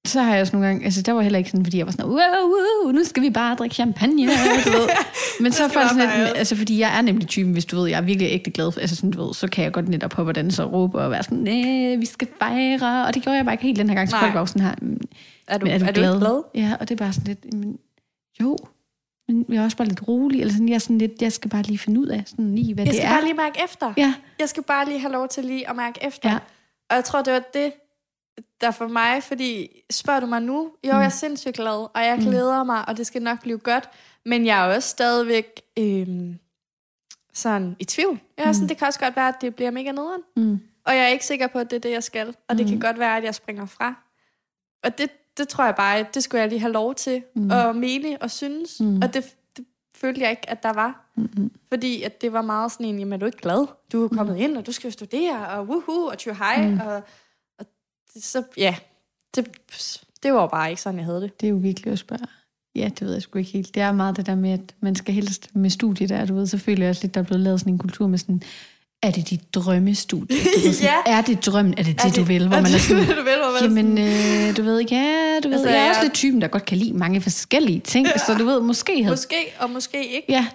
[SPEAKER 2] så har jeg også nogle gange, altså der var heller ikke sådan, fordi jeg var sådan, wow, wow, nu skal vi bare drikke champagne, du ved. Men så er
[SPEAKER 1] skal
[SPEAKER 2] folk
[SPEAKER 1] bare
[SPEAKER 2] sådan lidt, altså fordi jeg er nemlig typen, hvis du ved, jeg er virkelig ægte glad, for, altså sådan, du ved, så kan jeg godt netop hoppe og danse og råbe og være sådan, nej, vi skal fejre, og det gjorde jeg bare ikke helt den her gang, så folk var sådan her, "Mm,
[SPEAKER 1] Er du,
[SPEAKER 2] er du,
[SPEAKER 1] er du
[SPEAKER 2] glad?
[SPEAKER 1] ikke glad?
[SPEAKER 2] Ja, og det er bare sådan lidt, men, jo, men jeg er også bare lidt rolig, eller sådan, jeg, er sådan lidt, jeg skal bare lige finde ud af, sådan lige, hvad
[SPEAKER 1] Jeg
[SPEAKER 2] det
[SPEAKER 1] skal
[SPEAKER 2] er.
[SPEAKER 1] bare lige mærke efter.
[SPEAKER 2] Ja,
[SPEAKER 1] Jeg skal bare lige have lov til lige at mærke efter.
[SPEAKER 2] ja,
[SPEAKER 1] Og jeg tror, det var det, der for mig, fordi spørger du mig nu, jo, mm. jeg er sindssygt glad, og jeg glæder mig, og det skal nok blive godt, men jeg er også stadigvæk øhm, sådan i tvivl. Jeg er sådan, det kan også godt være, at det bliver mega nederen,
[SPEAKER 2] mm,
[SPEAKER 1] og jeg er ikke sikker på, at det er det, jeg skal, og det kan godt være, at jeg springer fra. Og det, det tror jeg bare, det skulle jeg lige have lov til mm. at mene og synes, mm. og det, det følte jeg ikke, at der var.
[SPEAKER 2] mm,
[SPEAKER 1] Fordi at det var meget sådan en, jamen er du ikke glad? Du er kommet mm. ind, og du skal jo studere, og woohoo, og tjo hej. Mm. Og, så, ja, det, det var bare ikke sådan, jeg havde det.
[SPEAKER 2] det er jo virkelig også bare, ja, det ved jeg sgu ikke helt. Det er meget det der med, at man skal helst med studie der, du ved, så føler jeg også lidt, der er blevet lavet sådan en kultur med sådan, er det dit drømmestudie? Sådan,
[SPEAKER 1] Ja.
[SPEAKER 2] Er det drømmen? Er det det,
[SPEAKER 1] Er
[SPEAKER 2] du vil? Hvor man er sådan,
[SPEAKER 1] du vil, hvor man
[SPEAKER 2] Jamen, øh, du ved ikke, ja, du ved,
[SPEAKER 1] Altså,
[SPEAKER 2] jeg er
[SPEAKER 1] ja.
[SPEAKER 2] også lidt typen, der godt kan lide mange forskellige ting, ja. så du ved, måske havde...
[SPEAKER 1] måske og måske ikke.
[SPEAKER 2] Ja,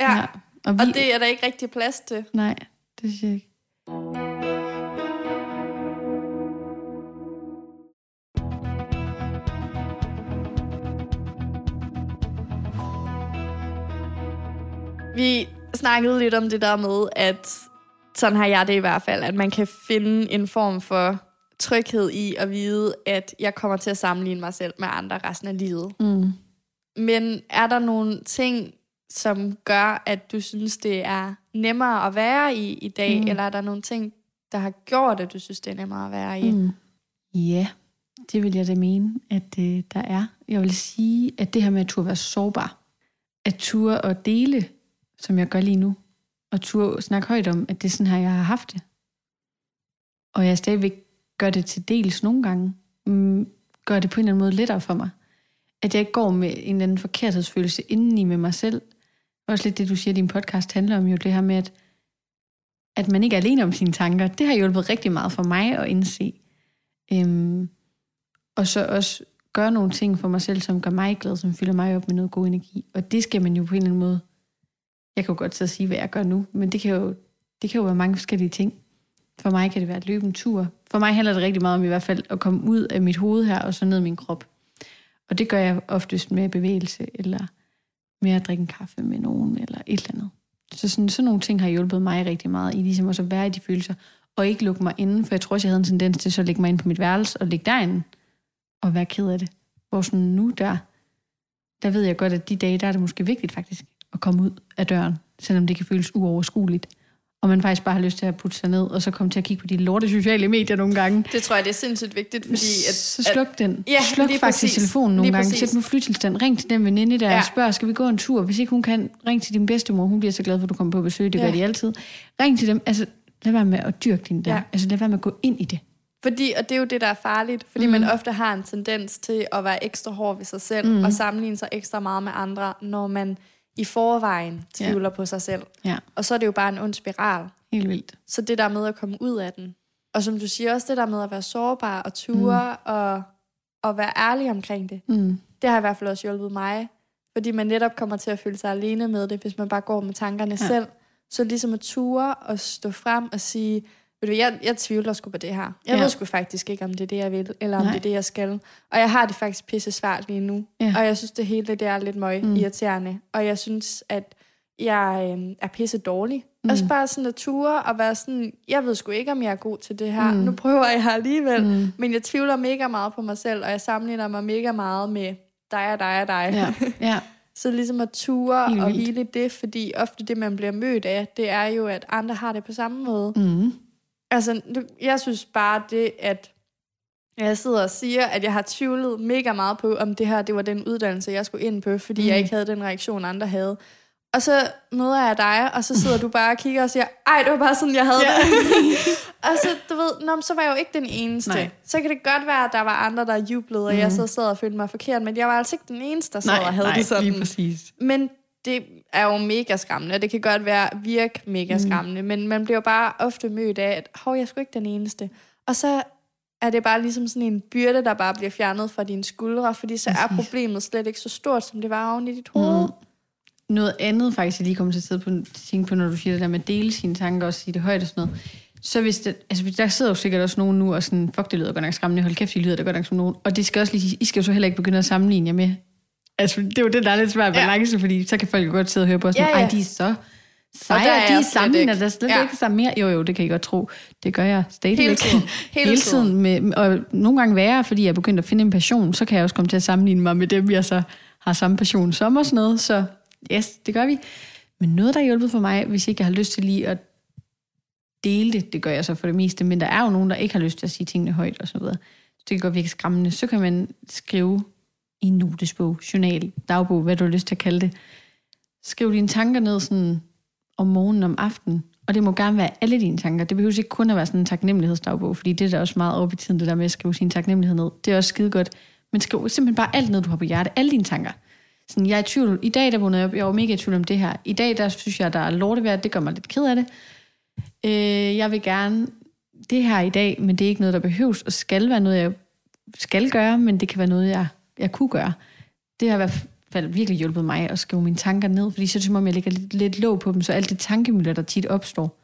[SPEAKER 1] Ja.
[SPEAKER 2] ja. Og, vi,
[SPEAKER 1] Og det er der ikke rigtig plads til.
[SPEAKER 2] Nej, det synes jeg ikke.
[SPEAKER 1] Vi snakkede lidt om det der med, at sådan har jeg det i hvert fald, at man kan finde en form for tryghed i at vide, at jeg kommer til at sammenligne mig selv med andre resten af livet.
[SPEAKER 2] Mm.
[SPEAKER 1] Men er der nogle ting, som gør, at du synes, det er nemmere at være i i dag, mm. eller er der nogle ting, der har gjort, at du synes, det er nemmere at være i? Mm.
[SPEAKER 2] Ja, det vil jeg da mene, at øh, der er. Jeg vil sige, at det her med at turde være sårbar, at turde og dele, som jeg gør lige nu, og turde snakke højt om, at det er sådan her, jeg har haft det. Og jeg stadigvæk gør det til dels nogle gange, mm, gør det på en eller anden måde lettere for mig. At jeg ikke går med en eller anden forkerthedsfølelse indeni med mig selv. Også lidt det, du siger, din podcast handler om jo, det her med, at, at man ikke er alene om sine tanker. Det har hjulpet rigtig meget for mig at indse. Øhm, og så også gøre nogle ting for mig selv, som gør mig glad, som fylder mig op med noget god energi. Og det skal man jo på en eller anden måde... Jeg kan jo godt så sige, hvad jeg gør nu, men det kan jo, det kan jo være mange forskellige ting. For mig kan det være at løbe en tur. For mig handler det rigtig meget om i hvert fald at komme ud af mit hoved her, og så ned i min krop. Og det gør jeg oftest med bevægelse, eller med at drikke en kaffe med nogen, eller et eller andet. Så sådan, sådan nogle ting har hjulpet mig rigtig meget i ligesom også at være i de følelser, og ikke lukke mig inden, for jeg tror også, jeg havde en tendens til så at lægge mig ind på mit værelse og ligge derinde og være ked af det. Hvor sådan nu der, der ved jeg godt, at de dage, der er det måske vigtigt faktisk at komme ud af døren, selvom det kan føles uoverskueligt. Og man faktisk bare har lyst til at putte sig ned, og så komme til at kigge på de lorte sociale medier nogle gange.
[SPEAKER 1] Det tror jeg, det er sindssygt vigtigt, fordi... At,
[SPEAKER 2] så sluk
[SPEAKER 1] at,
[SPEAKER 2] den.
[SPEAKER 1] Ja,
[SPEAKER 2] sluk faktisk
[SPEAKER 1] præcis.
[SPEAKER 2] telefonen nogle
[SPEAKER 1] Lige
[SPEAKER 2] gange.
[SPEAKER 1] præcis.
[SPEAKER 2] Sæt nu flytilstand. Ring til den veninde der
[SPEAKER 1] Ja.
[SPEAKER 2] og spørg, skal vi gå en tur? Hvis ikke hun kan, ring til din bedstemor. Hun bliver så glad for, at du kommer på besøg. Det gør
[SPEAKER 1] Ja.
[SPEAKER 2] de altid. Ring til dem. Altså, lad være med at dyrke din der.
[SPEAKER 1] Ja.
[SPEAKER 2] Altså, lad være med at gå ind i det.
[SPEAKER 1] Fordi, og det er jo det, der er farligt, fordi mm. man ofte har en tendens til at være ekstra hård ved sig selv, mm. og sammenligne sig ekstra meget med andre, når man i forvejen tvivler ja. på sig selv.
[SPEAKER 2] Ja,
[SPEAKER 1] Og så er det jo bare en ond spiral.
[SPEAKER 2] helt vildt.
[SPEAKER 1] Så det der med at komme ud af den. Og som du siger, også det der med at være sårbar og ture mm. og, og være ærlig omkring det.
[SPEAKER 2] Mm.
[SPEAKER 1] Det har i hvert fald også hjulpet mig. Fordi man netop kommer til at føle sig alene med det, hvis man bare går med tankerne
[SPEAKER 2] Ja.
[SPEAKER 1] selv. Så ligesom at ture og stå frem og sige, ved du, jeg, jeg tvivler sgu på det her. Jeg
[SPEAKER 2] Ja.
[SPEAKER 1] ved sgu faktisk ikke, om det er det, jeg vil, eller om
[SPEAKER 2] Nej.
[SPEAKER 1] det er det, jeg skal. Og jeg har det faktisk pisse svært lige nu.
[SPEAKER 2] Ja.
[SPEAKER 1] Og jeg synes, det hele det er lidt møg
[SPEAKER 2] Mm.
[SPEAKER 1] irriterende. Og jeg synes, at jeg øh, er pisse dårlig. Mm. Også bare sådan at ture og være sådan, jeg ved sgu ikke, om jeg er god til det her.
[SPEAKER 2] Mm.
[SPEAKER 1] Nu prøver jeg alligevel.
[SPEAKER 2] Mm.
[SPEAKER 1] Men jeg tvivler mega meget på mig selv, og jeg sammenligner mig mega meget med dig og dig og dig.
[SPEAKER 2] Ja, ja.
[SPEAKER 1] Så ligesom at ture
[SPEAKER 2] Helt
[SPEAKER 1] og hvile det, fordi ofte det, man bliver mødt af, det er jo, at andre har det på samme måde.
[SPEAKER 2] Mm.
[SPEAKER 1] Altså, jeg synes bare det, at jeg sidder og siger, at jeg har tvivlet mega meget på, om det her det var den uddannelse, jeg skulle ind på, fordi
[SPEAKER 2] Mm.
[SPEAKER 1] jeg ikke havde den reaktion, andre havde. Og så møder jeg dig, og så sidder du bare og kigger og siger, ej, det var bare sådan, jeg havde
[SPEAKER 2] Ja.
[SPEAKER 1] det. og så, du ved, nå, så var jeg jo ikke den eneste.
[SPEAKER 2] Nej.
[SPEAKER 1] Så kan det godt være, at der var andre, der jublede, og
[SPEAKER 2] Mm.
[SPEAKER 1] jeg så sad og følte mig forkert, men jeg var altså ikke den eneste, der sad og havde
[SPEAKER 2] nej,
[SPEAKER 1] det sådan.
[SPEAKER 2] lige præcis.
[SPEAKER 1] Men det er jo mega skræmmende, og det kan godt være virke mega
[SPEAKER 2] Mm.
[SPEAKER 1] skræmmende, men man bliver jo bare ofte mødt af, at hov, jeg er sgu ikke den eneste. Og så er det bare ligesom sådan en byrde, der bare bliver fjernet fra dine skuldre, fordi så er problemet slet ikke så stort, som det var oven i dit hoved.
[SPEAKER 2] Mm. Noget andet faktisk, jeg lige kommer til at sidde på, tænke på, når du siger det der med at dele sine tanker og sige det højt og sådan noget. Så hvis det, altså der sidder jo sikkert også nogen nu og sådan, fuck, det lyder godt nok skræmmende, hold kæft, det lyder da godt nok som nogen. Og det skal også lige, I skal jo så heller ikke begynde at sammenligne jer med. Altså, det er jo det, der er lidt svært
[SPEAKER 1] Ja.
[SPEAKER 2] balance, fordi så kan folk jo godt sidde og høre på os,
[SPEAKER 1] Ja,
[SPEAKER 2] ja,
[SPEAKER 1] ja.
[SPEAKER 2] ej, de er så seje,
[SPEAKER 1] Og der er
[SPEAKER 2] de er sammenligner
[SPEAKER 1] ikke.
[SPEAKER 2] der slet
[SPEAKER 1] Ja.
[SPEAKER 2] ikke sammen mere. Jo, jo, det kan I godt tro. Det gør jeg stadigvæk.
[SPEAKER 1] Hele tiden. Hele
[SPEAKER 2] Hele
[SPEAKER 1] tiden.
[SPEAKER 2] Med, og nogle gange værre, fordi jeg er begyndt at finde en passion, så kan jeg også komme til at sammenligne mig med dem, jeg så har samme passion som og sådan noget. Så yes, det gør vi. Men noget, der har hjulpet for mig, hvis ikke jeg har lyst til lige at dele det, det gør jeg så for det meste, men der er jo nogen, der ikke har lyst til at sige tingene højt og sådan noget. Så det kan godt virke skræmmende. Så kan man skrive i en notesbog, journal, dagbog, hvad du har lyst til at kalde det. Skriv dine tanker ned sådan om morgenen, om aftenen. Og det må gerne være alle dine tanker. Det behøver ikke kun at være sådan en taknemmelighedsdagbog, fordi det er da også meget op i tiden, det der med at skrive sin taknemmelighed ned. Det er også skide godt. Men skriv simpelthen bare alt ned, du har på hjertet. Alle dine tanker. Sådan, jeg er i tvivl. I dag, der vågnede jeg op, jeg var mega i tvivl om det her. I dag, der synes jeg, der er lortevejr. Det gør mig lidt ked af det. Øh, jeg vil gerne det her i dag, men det er ikke noget, der behøves og skal være noget, jeg skal gøre, men det kan være noget, jeg, jeg kunne gøre. Det har i hvert fald virkelig hjulpet mig at skrive mine tanker ned, fordi så er det som om, jeg lægger lidt, lidt låg på dem, så alt det tankemøller, der tit opstår,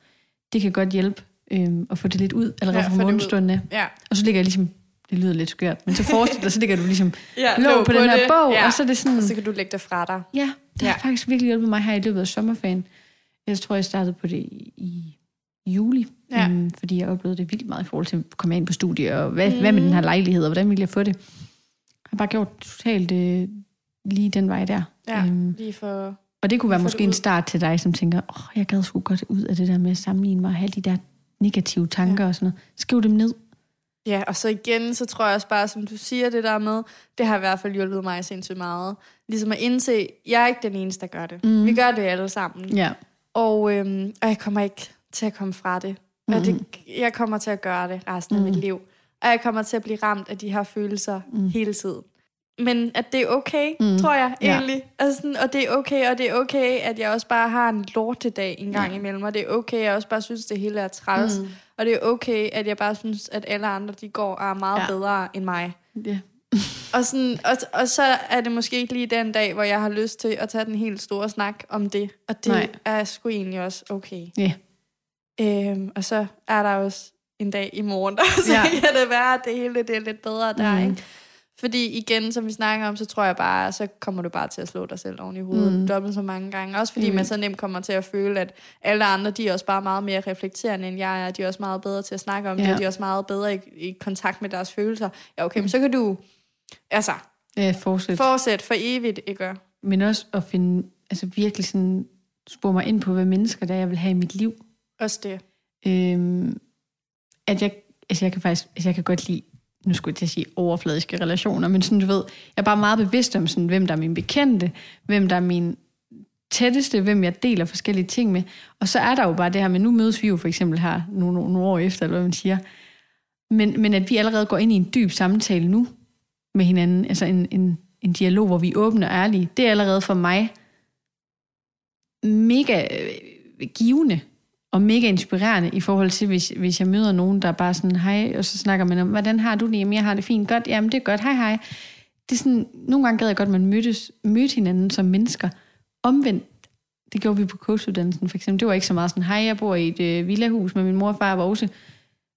[SPEAKER 2] det kan godt hjælpe øhm, at få det lidt ud allerede
[SPEAKER 1] Ja,
[SPEAKER 2] fra morgenstundene.
[SPEAKER 1] Ja.
[SPEAKER 2] Og så ligger jeg ligesom, det lyder lidt skørt, men så forestil dig, så ligger du ligesom
[SPEAKER 1] ja
[SPEAKER 2] låg på, den her
[SPEAKER 1] det.
[SPEAKER 2] bog,
[SPEAKER 1] ja.
[SPEAKER 2] og så er det sådan,
[SPEAKER 1] Og så kan du lægge det fra dig.
[SPEAKER 2] Ja, det
[SPEAKER 1] Ja.
[SPEAKER 2] har faktisk virkelig hjulpet mig her i løbet af sommerferien. Jeg tror, jeg startede på det i, juli,
[SPEAKER 1] Ja.
[SPEAKER 2] øhm, fordi jeg oplevede det vildt meget i forhold til at komme ind på studie, og hvad, mm. hvad med den her lejlighed, og hvordan ville jeg få det? Har bare gjort totalt øh, lige den vej der.
[SPEAKER 1] Ja,
[SPEAKER 2] Øhm,
[SPEAKER 1] lige for...
[SPEAKER 2] og det kunne være måske en start til dig, som tænker, åh, oh, jeg gad sgu godt ud af det der med at sammenligne mig og have de der negative tanker ja. og sådan noget. Skriv dem ned.
[SPEAKER 1] Ja, og så igen, så tror jeg også bare, som du siger det der med, det har i hvert fald hjulpet mig sindssygt meget. Ligesom at indse, jeg er ikke den eneste, der gør det. Mm. Vi gør det alle sammen.
[SPEAKER 2] Ja.
[SPEAKER 1] Og, øhm, og jeg kommer ikke til at komme fra det. Mm. Og det, jeg kommer til at gøre det resten af
[SPEAKER 2] Mhm.
[SPEAKER 1] mit liv. Og jeg kommer til at blive ramt af de her følelser mm. hele tiden. Men at det er okay, mm. tror jeg
[SPEAKER 2] Ja.
[SPEAKER 1] egentlig. Altså sådan, og det er okay, og det er okay, at jeg også bare har en lortedag en gang ja. imellem. Og det er okay, at jeg også bare synes, det hele er træls. Mm. Og det er okay, at jeg bare synes, at alle andre, de går og er meget
[SPEAKER 2] Ja.
[SPEAKER 1] ja. bedre end mig.
[SPEAKER 2] ja.
[SPEAKER 1] Og, sådan, og, og så er det måske ikke lige den dag, hvor jeg har lyst til at tage den helt store snak om det. Og det
[SPEAKER 2] Nej.
[SPEAKER 1] er sgu egentlig også okay.
[SPEAKER 2] Ja.
[SPEAKER 1] Øhm, og så er der også en dag i morgen, der så
[SPEAKER 2] Ja.
[SPEAKER 1] kan det være, at det hele det er lidt bedre der,
[SPEAKER 2] Mm.
[SPEAKER 1] mm. ikke? Fordi igen, som vi snakker om, så tror jeg bare, så kommer du bare til at slå dig selv oven i hovedet
[SPEAKER 2] Mm.
[SPEAKER 1] mm. dobbelt så mange gange. Også fordi
[SPEAKER 2] Mm.
[SPEAKER 1] mm. man så nemt kommer til at føle, at alle andre, de er også bare meget mere reflekterende, end jeg er. De er også meget bedre til at snakke om
[SPEAKER 2] Ja.
[SPEAKER 1] det. De er også meget bedre i, i kontakt med deres følelser. Ja, okay, men så kan du altså,
[SPEAKER 2] Ja, fortsæt.
[SPEAKER 1] fortsætte for evigt, ikke?
[SPEAKER 2] Men også at finde, altså virkelig sådan, spore mig ind på, hvad mennesker der jeg vil have i mit liv.
[SPEAKER 1] Også det.
[SPEAKER 2] Øhm, at jeg, altså jeg kan faktisk, altså jeg kan godt lide, nu skulle jeg til at sige overfladiske relationer, men sådan du ved, jeg er bare meget bevidst om sådan, hvem der er min bekendte, hvem der er min tætteste, hvem jeg deler forskellige ting med. Og så er der jo bare det her med, nu mødes vi jo for eksempel her nogle, nogle, nogle år efter, eller hvad man siger. Men, men at vi allerede går ind i en dyb samtale nu med hinanden, altså en, en, en dialog, hvor vi er åbne og ærlige, det er allerede for mig mega øh, givende og mega inspirerende i forhold til, hvis, hvis jeg møder nogen, der er bare sådan, hej, og så snakker man om, hvordan har du det? Jamen, jeg har det fint. Godt, jamen, det er godt. Hej, hej. Det er sådan, nogle gange gad jeg godt, at man mødtes, mødte hinanden som mennesker. Omvendt, det gjorde vi på coachuddannelsen for eksempel. Det var ikke så meget sådan, hej, jeg bor i et øh, villahus med min mor og far og også.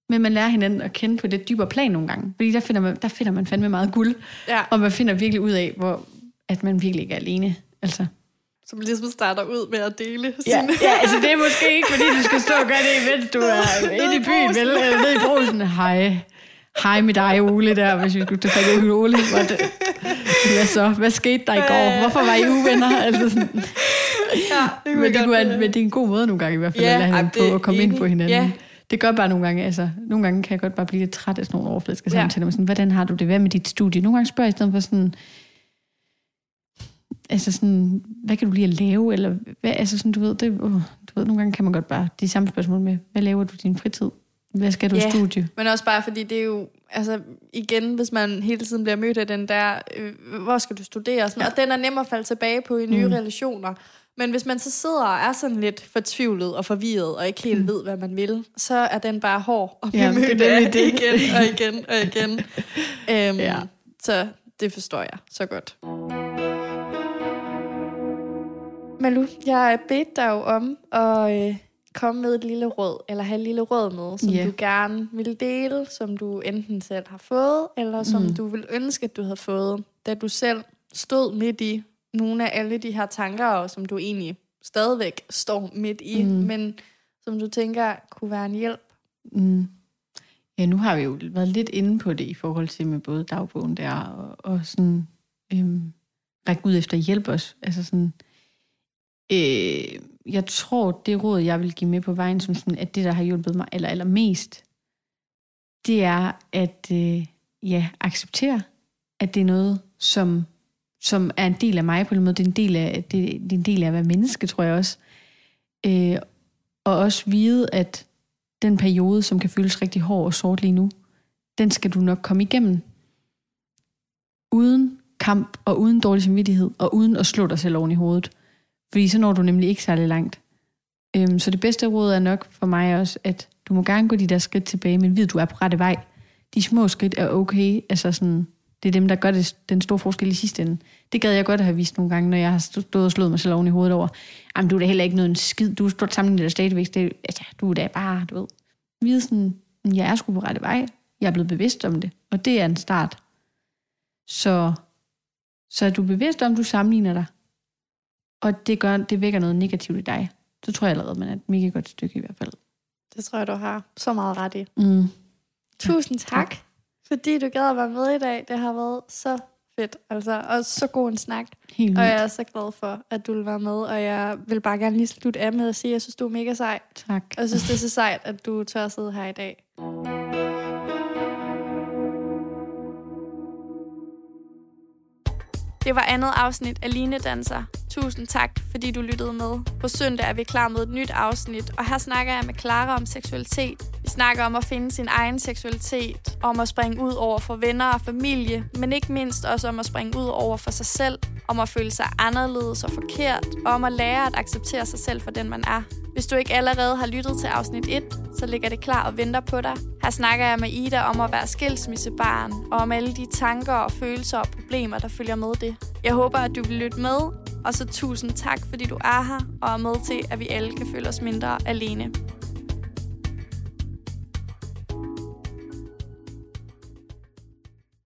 [SPEAKER 2] Men man lærer hinanden at kende på det dybere plan nogle gange. Fordi der finder man, der finder man fandme meget guld.
[SPEAKER 1] Ja.
[SPEAKER 2] Og man finder virkelig ud af, hvor, at man virkelig ikke er alene. Altså.
[SPEAKER 1] Som ligesom starter ud med at dele
[SPEAKER 2] Ja,
[SPEAKER 1] sine...
[SPEAKER 2] ja, altså det er måske ikke, fordi du skal stå og gøre det, mens du er inde i byen, vel? Eller nede i brosen. Hej. Hej med dig, Ole, der, hvis vi skulle tage i Ole. Hvad, det, hvad så? Hvad skete der i går? Hvorfor var I uvenner? Altså sådan.
[SPEAKER 1] Ja, det
[SPEAKER 2] Men, det kunne være, men det er en god måde nogle gange i hvert fald,
[SPEAKER 1] Ja,
[SPEAKER 2] at lade på at komme ind på hinanden.
[SPEAKER 1] Ja.
[SPEAKER 2] Det gør bare nogle gange, altså, nogle gange kan jeg godt bare blive lidt træt af sådan nogle overfladiske
[SPEAKER 1] Ja.
[SPEAKER 2] samtaler. med Sådan, hvordan har du det? Hvad med dit studie? Nogle gange spørger jeg i stedet for sådan, altså sådan, hvad kan du lige at lave? Eller hvad, altså sådan, du ved, det, uh, du ved, nogle gange kan man godt bare, de samme spørgsmål med, hvad laver du i din fritid? Hvad skal du i
[SPEAKER 1] Ja.
[SPEAKER 2] studie?
[SPEAKER 1] Men også bare fordi det er jo, altså igen, hvis man hele tiden bliver mødt af den der, øh, hvor skal du studere? Og, sådan, ja. og den er nem at falde tilbage på i nye
[SPEAKER 2] Mm.
[SPEAKER 1] relationer. Men hvis man så sidder og er sådan lidt fortvivlet og forvirret, og ikke helt mm. ved, hvad man vil, så er den bare hård at blive
[SPEAKER 2] Ja,
[SPEAKER 1] ja,
[SPEAKER 2] det
[SPEAKER 1] mødt af
[SPEAKER 2] det.
[SPEAKER 1] igen og igen og igen. øhm,
[SPEAKER 2] Ja.
[SPEAKER 1] Så det forstår jeg så godt. Malu, jeg bedte dig jo om at øh, komme med et lille råd, eller have et lille råd med, som yeah. du gerne vil dele, som du enten selv har fået, eller som
[SPEAKER 2] Mm.
[SPEAKER 1] du vil ønske, at du havde fået, da du selv stod midt i nogle af alle de her tanker, og som du egentlig stadigvæk står midt i,
[SPEAKER 2] mm.
[SPEAKER 1] men som du tænker kunne være en hjælp.
[SPEAKER 2] Mm. Ja, nu har vi jo været lidt inde på det i forhold til med både dagbogen der og, og sådan øhm, række ud efter hjælp også. Altså sådan, øh, Øh, jeg tror, det råd, jeg vil give med på vejen, som sådan, at det, der har hjulpet mig aller, aller mest, det er at øh, ja, acceptere, at det er noget, som, som er en del af mig på en måde. Det er en del af, det, det er en del af at være menneske, tror jeg også. Øh, og også vide, at den periode, som kan føles rigtig hård og sort lige nu, den skal du nok komme igennem. Uden kamp og uden dårlig samvittighed og uden at slå dig selv oven i hovedet. Fordi så når du nemlig ikke særlig langt. Øhm, så det bedste råd er nok for mig også, at du må gerne gå de der skridt tilbage, men vid, du er på rette vej. De små skridt er okay. Altså sådan, det er dem, der gør det, den store forskel i sidste ende. Det gad jeg godt at have vist nogle gange, når jeg har stået og slået mig selv oven i hovedet over. Jamen, du er da heller ikke noget en skid. Du er stort sammenlignet dig stadigvæk. Det, altså, du er da bare, du ved. Vide sådan, jeg er sgu på rette vej. Jeg er blevet bevidst om det. Og det er en start. Så, så er du bevidst om, du sammenligner dig. Og det, gør, det vækker noget negativt i dig. Så tror jeg allerede, man er et mega godt stykke i hvert fald.
[SPEAKER 1] Det tror jeg, du har så meget ret i.
[SPEAKER 2] Mm.
[SPEAKER 1] Tusind tak, fordi du gad at være med i dag. Det har været så fedt, altså, og så god en snak.
[SPEAKER 2] Helt
[SPEAKER 1] Og jeg er så glad for, at du vil være med, og jeg vil bare gerne lige slutte af med at sige, at jeg synes, du er mega sej.
[SPEAKER 2] Tak.
[SPEAKER 1] Og jeg synes, det er så sejt, at du tør at sidde her i dag. Det var andet afsnit af Line Danser. Tusind tak, fordi du lyttede med. På søndag er vi klar med et nyt afsnit, og her snakker jeg med Clara om seksualitet. Vi snakker om at finde sin egen seksualitet, om at springe ud over for venner og familie, men ikke mindst også om at springe ud over for sig selv, om at føle sig anderledes og forkert, og om at lære at acceptere sig selv for den, man er. Hvis du ikke allerede har lyttet til afsnit 1, så ligger det klar og venter på dig. Her snakker jeg med Ida om at være skilsmissebarn, og om alle de tanker og følelser og problemer, der følger med det. Jeg håber, at du vil lytte med, og så tusind tak, fordi du er her og er med til, at vi alle kan føle os mindre alene.